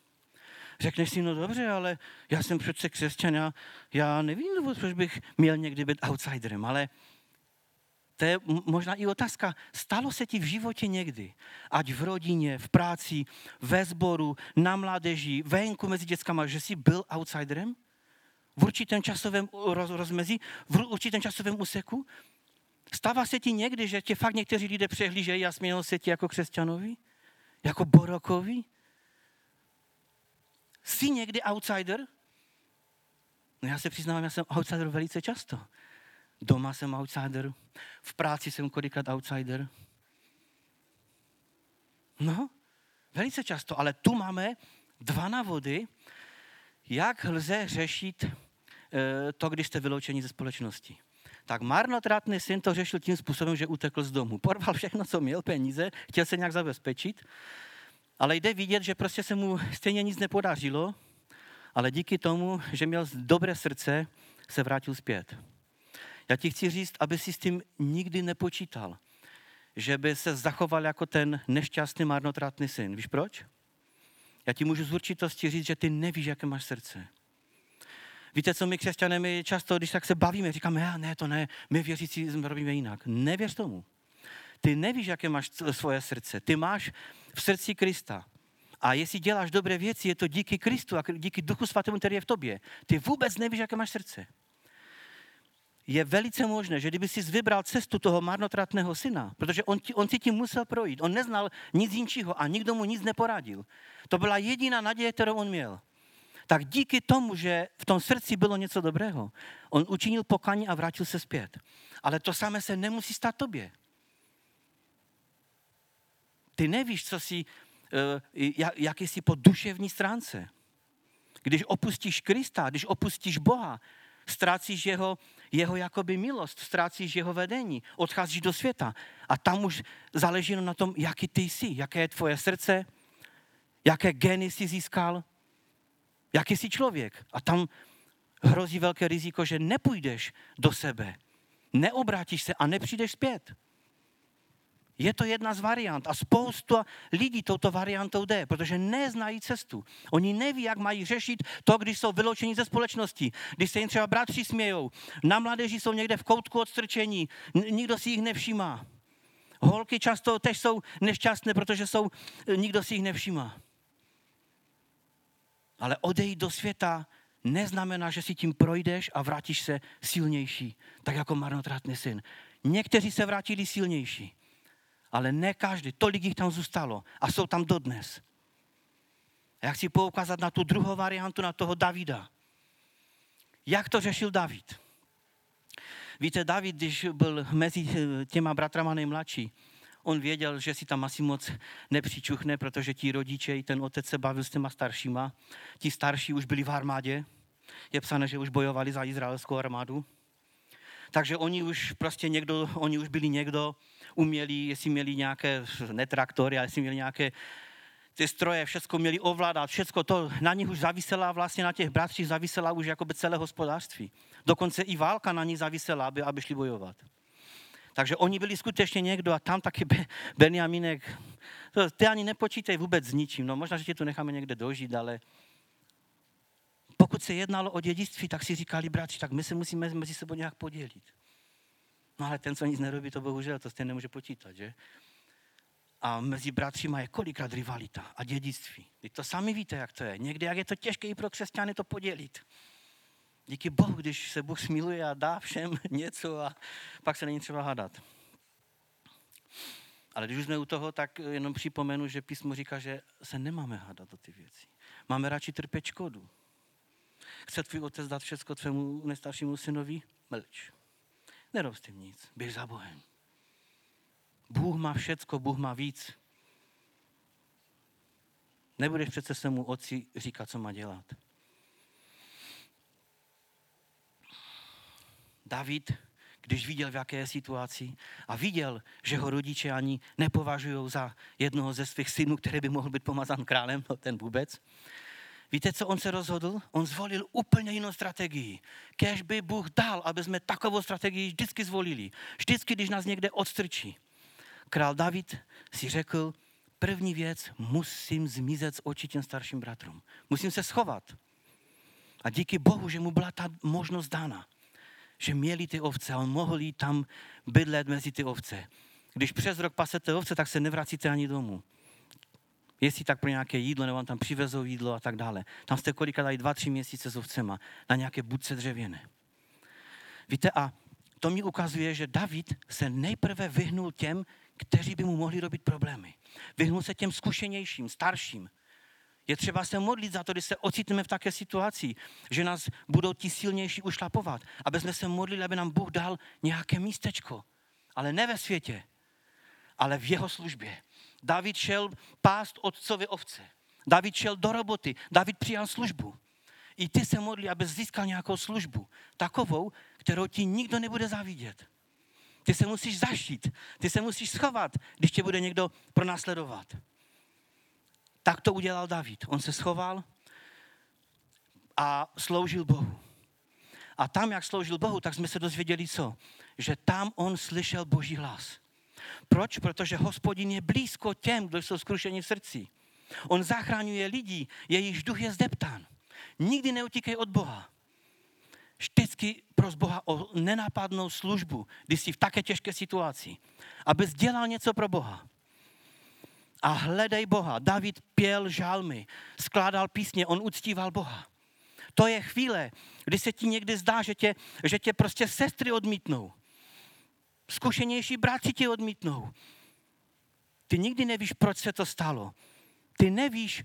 Speaker 1: Řekneš si, no dobře, ale já jsem přece křesťan, já, já nevím, proč bych měl někdy být outsiderem, ale to je možná i otázka. Stalo se ti v životě někdy, ať v rodině, v práci, ve sboru, na mládeži, venku mezi dětskama, že jsi byl outsiderem? V určitém časovém roz, rozmezí, v určitém časovém úseku? Stává se ti někdy, že tě fakt někteří lidé přehlížejí a smějou se ti jako křesťanovi? Jako borokovi? Jsi někdy outsider? No já se přiznám, já jsem outsider velice často. Doma jsem outsider, v práci jsem kolikrát outsider. No, velice často, ale tu máme dva návody, jak lze řešit eh, to, když jste vyloučeni ze společnosti. Tak marnotratný syn to řešil tím způsobem, že utekl z domu. Porval všechno, co měl, peníze, chtěl se nějak zabezpečit, ale jde vidět, že prostě se mu stejně nic nepodařilo, ale díky tomu, že měl dobré srdce, se vrátil zpět. Já ti chci říct, aby si s tím nikdy nepočítal, že by se zachoval jako ten nešťastný, marnotratný syn. Víš proč? Já ti můžu z určitosti říct, že ty nevíš, jaké máš srdce. Víte, co my křesťané, my často, když tak se bavíme, říkáme, já ne, to ne, my věřící robíme jinak. Nevěř tomu. Ty nevíš, jaké máš svoje srdce. Ty máš v srdci Krista. A jestli děláš dobré věci, je to díky Kristu a díky Duchu Svatému, který je v tobě. Ty vůbec nevíš, jaké máš srdce. Je velice možné, že kdyby si vybral cestu toho marnotratného syna, protože on, ti, on si tím musel projít, on neznal nic jinčího a nikdo mu nic neporadil. To byla jediná naděje, kterou on měl. Tak díky tomu, že v tom srdci bylo něco dobrého, on učinil pokaní a vrátil se zpět. Ale to samé se nemusí stát tobě. Ty nevíš, co jsi, eh, jak jsi po duševní stránce. Když opustíš Krista, když opustíš Boha, ztrácíš jeho, jeho jakoby milost, ztrácíš jeho vedení, odcházíš do světa. A tam už záleží na tom, jaký ty jsi, jaké je tvoje srdce, jaké geny jsi získal, jaký jsi člověk. A tam hrozí velké riziko, že nepůjdeš do sebe, neobrátíš se a nepřijdeš zpět. Je to jedna z variant a spousta lidí touto variantou jde, protože neznají cestu. Oni neví, jak mají řešit to, když jsou vyloučeni ze společnosti, když se jim třeba bratři smějou. Na mladeži jsou někde v koutku odstrčení, nikdo si jich nevšímá. Holky často tež jsou nešťastné, protože jsou, nikdo si jich nevšímá. Ale odejít do světa neznamená, že si tím projdeš a vrátíš se silnější, tak jako marnotratný syn. Někteří se vrátili silnější ale ne každý. Tolik jich tam zůstalo a jsou tam dodnes. Já chci poukázat na tu druhou variantu, na toho Davida. Jak to řešil David? Víte, David, když byl mezi těma bratrama nejmladší, on věděl, že si tam asi moc nepřičuchne, protože ti rodiče i ten otec se bavil s těma staršíma. Ti starší už byli v armádě. Je psané, že už bojovali za izraelskou armádu. Takže oni už prostě někdo, oni už byli někdo, uměli, jestli měli nějaké, netraktory, ale jestli měli nějaké ty stroje, všechno měli ovládat, všechno to na nich už zavisela, vlastně na těch bratřích zavisela už jakoby celé hospodářství. Dokonce i válka na nich zavisela, aby, aby šli bojovat. Takže oni byli skutečně někdo a tam taky Benjaminek, to, ty ani nepočítej vůbec s ničím. No možná, že tě tu necháme někde dožít, ale pokud se jednalo o dědictví, tak si říkali bratři, tak my se musíme mezi sebou nějak podělit. No ale ten, co nic nerobí, to bohužel, to stejně nemůže počítat, že? A mezi bratřima je kolikrát rivalita a dědictví. Vy to sami víte, jak to je. Někdy, jak je to těžké i pro křesťany to podělit. Díky Bohu, když se Bůh smiluje a dá všem [LAUGHS] něco a pak se není třeba hádat. Ale když už jsme u toho, tak jenom připomenu, že písmo říká, že se nemáme hádat o ty věci. Máme radši trpět škodu. Chce tvůj otec dát všechno tvému nestaršímu synovi? Mlč. Nerob s tím nic, běž za Bohem. Bůh má všecko, Bůh má víc. Nebudeš přece svému otci říkat, co má dělat. David, když viděl, v jaké je situaci a viděl, že ho rodiče ani nepovažují za jednoho ze svých synů, který by mohl být pomazán králem, no ten vůbec, Víte, co on se rozhodl? On zvolil úplně jinou strategii. Kež by Bůh dal, aby jsme takovou strategii vždycky zvolili. Vždycky, když nás někde odstrčí. Král David si řekl, první věc, musím zmizet z očí těm starším bratrům. Musím se schovat. A díky Bohu, že mu byla ta možnost dána. Že měli ty ovce a on mohl jít tam bydlet mezi ty ovce. Když přes rok pasete ovce, tak se nevracíte ani domů jestli tak pro nějaké jídlo, nebo vám tam přivezou jídlo a tak dále. Tam jste kolikrát dají dva, tři měsíce s ovcema na nějaké budce dřevěné. Víte, a to mi ukazuje, že David se nejprve vyhnul těm, kteří by mu mohli robit problémy. Vyhnul se těm zkušenějším, starším. Je třeba se modlit za to, když se ocitneme v také situaci, že nás budou ti silnější ušlapovat. Aby jsme se modlili, aby nám Bůh dal nějaké místečko. Ale ne ve světě, ale v jeho službě. David šel pást otcovi ovce. David šel do roboty. David přijal službu. I ty se modlí, aby získal nějakou službu. Takovou, kterou ti nikdo nebude závidět. Ty se musíš zašít, ty se musíš schovat, když tě bude někdo pronásledovat. Tak to udělal David. On se schoval a sloužil Bohu. A tam, jak sloužil Bohu, tak jsme se dozvěděli co? Že tam on slyšel Boží hlas. Proč? Protože hospodin je blízko těm, kdo jsou skrušeni v srdci. On zachraňuje lidi, jejichž duch je zdeptán. Nikdy neutíkej od Boha. Vždycky pros Boha o nenápadnou službu, když jsi v také těžké situaci. Abys dělal něco pro Boha. A hledej Boha. David pěl žalmy, skládal písně, on uctíval Boha. To je chvíle, kdy se ti někdy zdá, že tě, že tě prostě sestry odmítnou. Zkušenější bratři tě odmítnou. Ty nikdy nevíš, proč se to stalo. Ty nevíš,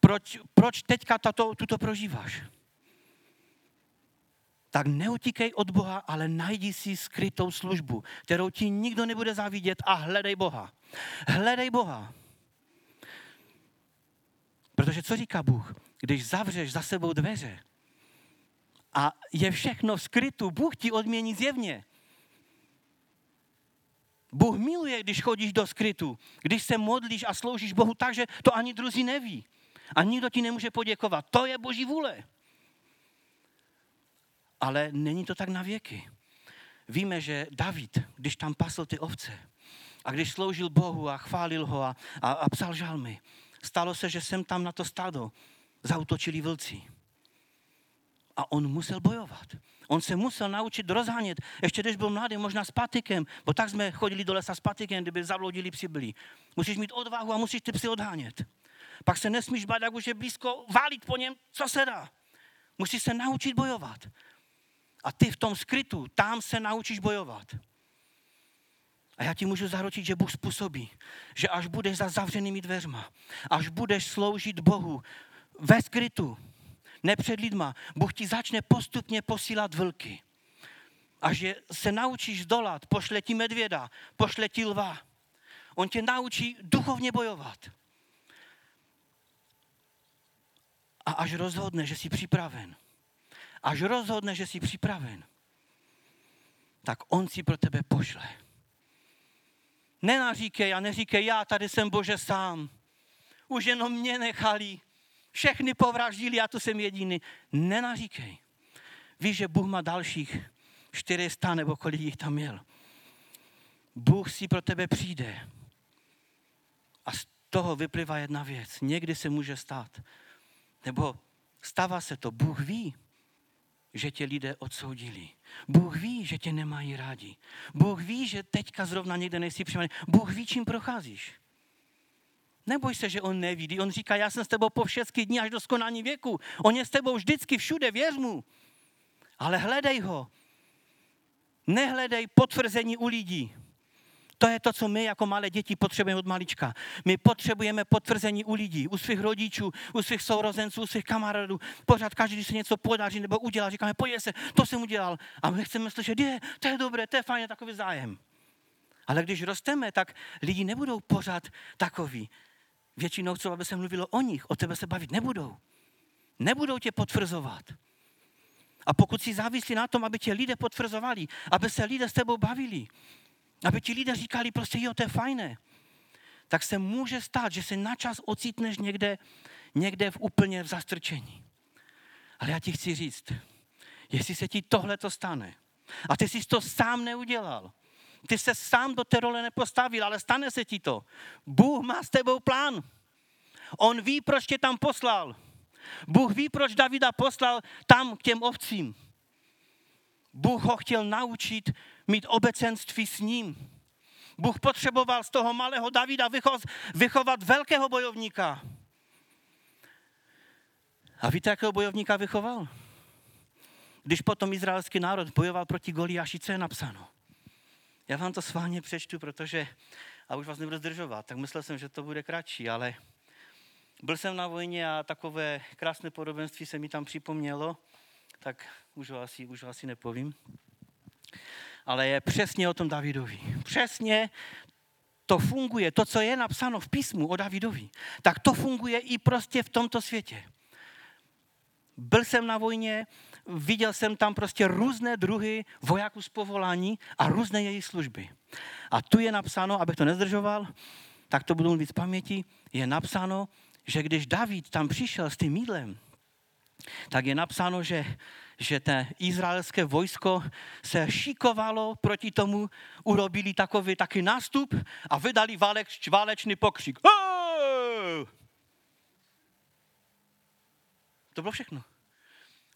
Speaker 1: proč, proč teďka tato, tuto prožíváš. Tak neutíkej od Boha, ale najdi si skrytou službu, kterou ti nikdo nebude závidět a hledej Boha. Hledej Boha. Protože co říká Bůh? Když zavřeš za sebou dveře a je všechno skrytu, Bůh ti odmění zjevně. Bůh miluje, když chodíš do skrytu, když se modlíš a sloužíš Bohu tak, že to ani druzí neví. A nikdo ti nemůže poděkovat. To je Boží vůle. Ale není to tak na věky. Víme, že David, když tam pasl ty ovce a když sloužil Bohu a chválil ho a, a, a psal žalmy, stalo se, že jsem tam na to stádo zautočili vlci. A on musel bojovat. On se musel naučit rozhánět. Ještě když byl mladý, možná s patikem, bo tak jsme chodili do lesa s patikem, kdyby zabloudili psi byli. Musíš mít odvahu a musíš ty psy odhánět. Pak se nesmíš bát, jak už je blízko, válit po něm, co se dá. Musíš se naučit bojovat. A ty v tom skrytu, tam se naučíš bojovat. A já ti můžu zaručit, že Bůh způsobí, že až budeš za zavřenými dveřma, až budeš sloužit Bohu ve skrytu, ne před lidma, Bůh ti začne postupně posílat vlky. A že se naučíš dolat, pošle ti medvěda, pošle ti lva. On tě naučí duchovně bojovat. A až rozhodne, že jsi připraven, až rozhodne, že jsi připraven, tak on si pro tebe pošle. Nenaříkej a neříkej, já tady jsem Bože sám. Už jenom mě nechali. Všechny povraždili, já tu jsem jediný. Nenaříkej. Víš, že Bůh má dalších 400 nebo kolik jich tam měl. Bůh si pro tebe přijde. A z toho vyplývá jedna věc. Někdy se může stát, nebo stává se to, Bůh ví, že tě lidé odsoudili. Bůh ví, že tě nemají rádi. Bůh ví, že teďka zrovna někde nejsi přijímaný. Bůh ví, čím procházíš. Neboj se, že on nevidí. On říká, já jsem s tebou po všechny dní až do skonání věku. On je s tebou vždycky všude, věř mu. Ale hledej ho. Nehledej potvrzení u lidí. To je to, co my jako malé děti potřebujeme od malička. My potřebujeme potvrzení u lidí, u svých rodičů, u svých sourozenců, u svých kamarádů. Pořád každý, když se něco podaří nebo udělá, říkáme, pojď se, to jsem udělal. A my chceme slyšet, je, to je dobré, to je fajn, takový zájem. Ale když rosteme, tak lidi nebudou pořád takový. Většinou chcou, aby se mluvilo o nich, o tebe se bavit nebudou. Nebudou tě potvrzovat. A pokud si závislí na tom, aby tě lidé potvrzovali, aby se lidé s tebou bavili, aby ti lidé říkali prostě, jo, to je fajné, tak se může stát, že se načas ocitneš někde, někde v úplně v zastrčení. Ale já ti chci říct, jestli se ti tohle to stane, a ty jsi to sám neudělal, ty se sám do té role nepostavil, ale stane se ti to. Bůh má s tebou plán. On ví, proč tě tam poslal. Bůh ví, proč Davida poslal tam k těm ovcím. Bůh ho chtěl naučit mít obecenství s ním. Bůh potřeboval z toho malého Davida vychovat velkého bojovníka. A víte, jakého bojovníka vychoval? Když potom izraelský národ bojoval proti Goliáši, co je napsáno? Já vám to vámi přečtu, protože, a už vás nebudu zdržovat, tak myslel jsem, že to bude kratší, ale byl jsem na vojně a takové krásné podobenství se mi tam připomnělo, tak už ho asi, už ho asi nepovím. Ale je přesně o tom Davidovi. Přesně to funguje, to, co je napsáno v písmu o Davidovi, tak to funguje i prostě v tomto světě. Byl jsem na vojně, viděl jsem tam prostě různé druhy vojáků z povolání a různé jejich služby. A tu je napsáno, abych to nezdržoval, tak to budu mluvit z paměti, je napsáno, že když David tam přišel s tím mídlem, tak je napsáno, že, že ten izraelské vojsko se šikovalo proti tomu, urobili takový taky nástup a vydali váleč, válečný pokřik. To bylo všechno.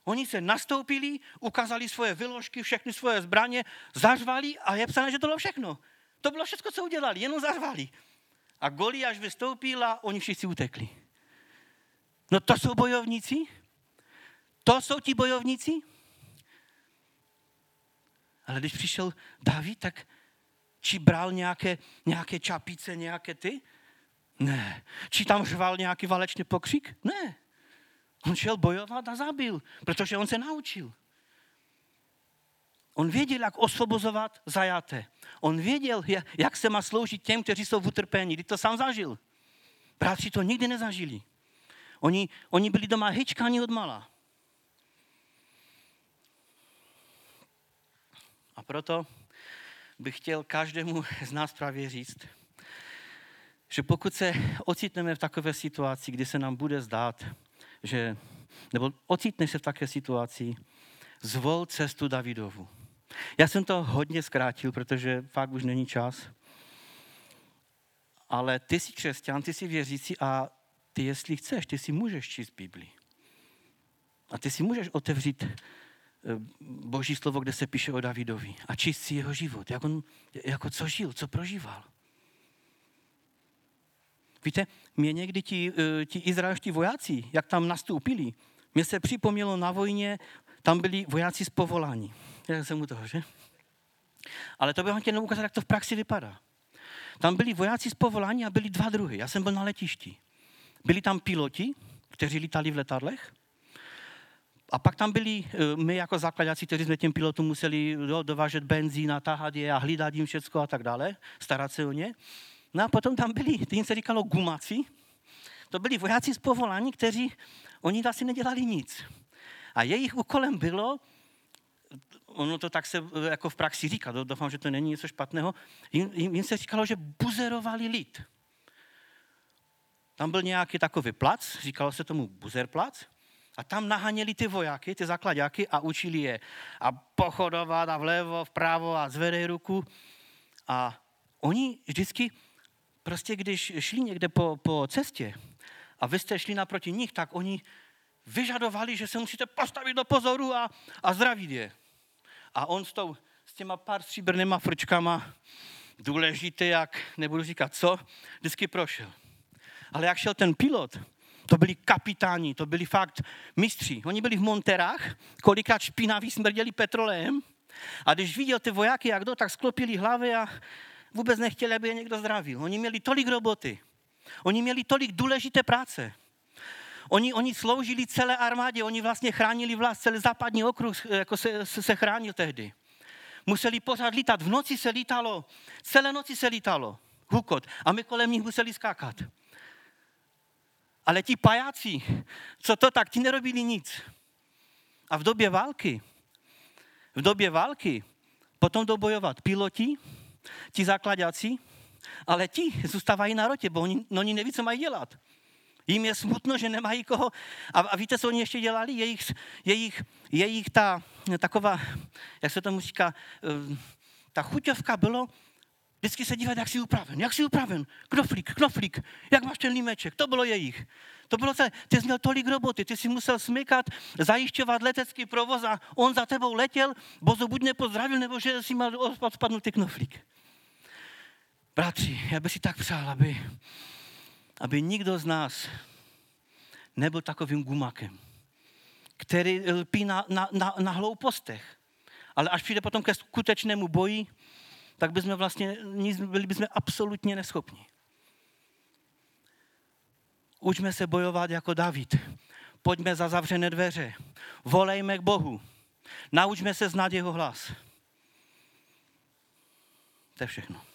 Speaker 1: Oni se nastoupili, ukázali svoje vyložky, všechny svoje zbraně, zařvali a je psané, že to bylo všechno. To bylo všechno, co udělali, jenom zařvali. A Goliáš vystoupil a oni všichni utekli. No to jsou bojovníci? To jsou ti bojovníci? Ale když přišel David, tak či bral nějaké, nějaké čapice, nějaké ty? Ne. Či tam řval nějaký válečný pokřik? Ne. On šel bojovat a zabil, protože on se naučil. On věděl, jak osvobozovat zajaté. On věděl, jak se má sloužit těm, kteří jsou v utrpení. Kdy to sám zažil. Bratři to nikdy nezažili. Oni, oni byli doma hyčkáni od mala. Proto bych chtěl každému z nás právě říct, že pokud se ocitneme v takové situaci, kdy se nám bude zdát, že, nebo ocitneš se v také situaci, zvol cestu Davidovu. Já jsem to hodně zkrátil, protože fakt už není čas. Ale ty jsi křesťan, ty jsi věřící a ty, jestli chceš, ty si můžeš číst Bibli. A ty si můžeš otevřít Boží slovo, kde se píše o Davidovi a číst si jeho život, jak on, jako co žil, co prožíval. Víte, mě někdy ti, eh, ti izraelští vojáci, jak tam nastoupili, mě se připomnělo na vojně, tam byli vojáci z povolání. Já jsem u toho, že? Ale to bych vám chtěl ukázat, jak to v praxi vypadá. Tam byli vojáci z povolání a byli dva druhy. Já jsem byl na letišti. Byli tam piloti, kteří lítali v letadlech. A pak tam byli eh, my jako základáci, kteří jsme těm pilotům museli dovážet benzín a tahat je a hlídat jim všechno a tak dále, starat se o ně. No a potom tam byli, tím se říkalo gumaci, to byli vojáci z povolání, kteří, oni asi nedělali nic. A jejich úkolem bylo, ono to tak se jako v praxi říká, doufám, že to není něco špatného, jim, jim se říkalo, že buzerovali lid. Tam byl nějaký takový plac, říkalo se tomu buzerplac, a tam nahaněli ty vojáky, ty zakladáky a učili je a pochodovat a vlevo, vpravo a zvedej ruku. A oni vždycky prostě když šli někde po, po cestě a vy jste šli naproti nich, tak oni vyžadovali, že se musíte postavit do pozoru a, a zdravit je. A on s, tou, s těma pár stříbrnýma frčkama, důležitý jak, nebudu říkat co, vždycky prošel. Ale jak šel ten pilot, to byli kapitáni, to byli fakt mistři. Oni byli v monterách, kolikrát špinaví smrděli petrolem a když viděl ty vojáky, jak do, tak sklopili hlavy a vůbec nechtěli, aby je někdo zdravil. Oni měli tolik roboty. Oni měli tolik důležité práce. Oni, oni sloužili celé armádě, oni vlastně chránili vlast, celý západní okruh jako se, se, se chránil tehdy. Museli pořád lítat, v noci se lítalo, celé noci se lítalo, hukot, a my kolem nich museli skákat. Ale ti pajáci, co to tak, ti nerobili nic. A v době války, v době války potom jdou bojovat piloti, ti základáci, ale ti zůstávají na rotě, bo oni, no oni neví, co mají dělat. Jím je smutno, že nemají koho. A, a víte, co oni ještě dělali? Jejich, jejich, jejich ta taková, jak se tomu říká, eh, ta chuťovka bylo vždycky se dívat, jak jsi upraven, jak jsi upraven, knoflík, knoflík, jak máš ten límeček, to bylo jejich. To bylo celé. Ty jsi měl tolik roboty, ty jsi musel smykat, zajišťovat letecký provoz a on za tebou letěl, bozo buď nepozdravil, nebo že si měl spadnutý knoflík. Bratři, já bych si tak přál, aby, aby nikdo z nás nebyl takovým gumakem, který lpí na, na, na, na hloupostech. Ale až přijde potom ke skutečnému boji, tak bychom vlastně, byli bychom absolutně neschopni. Učme se bojovat jako David. Pojďme za zavřené dveře. Volejme k Bohu. Naučme se znát jeho hlas. To je všechno.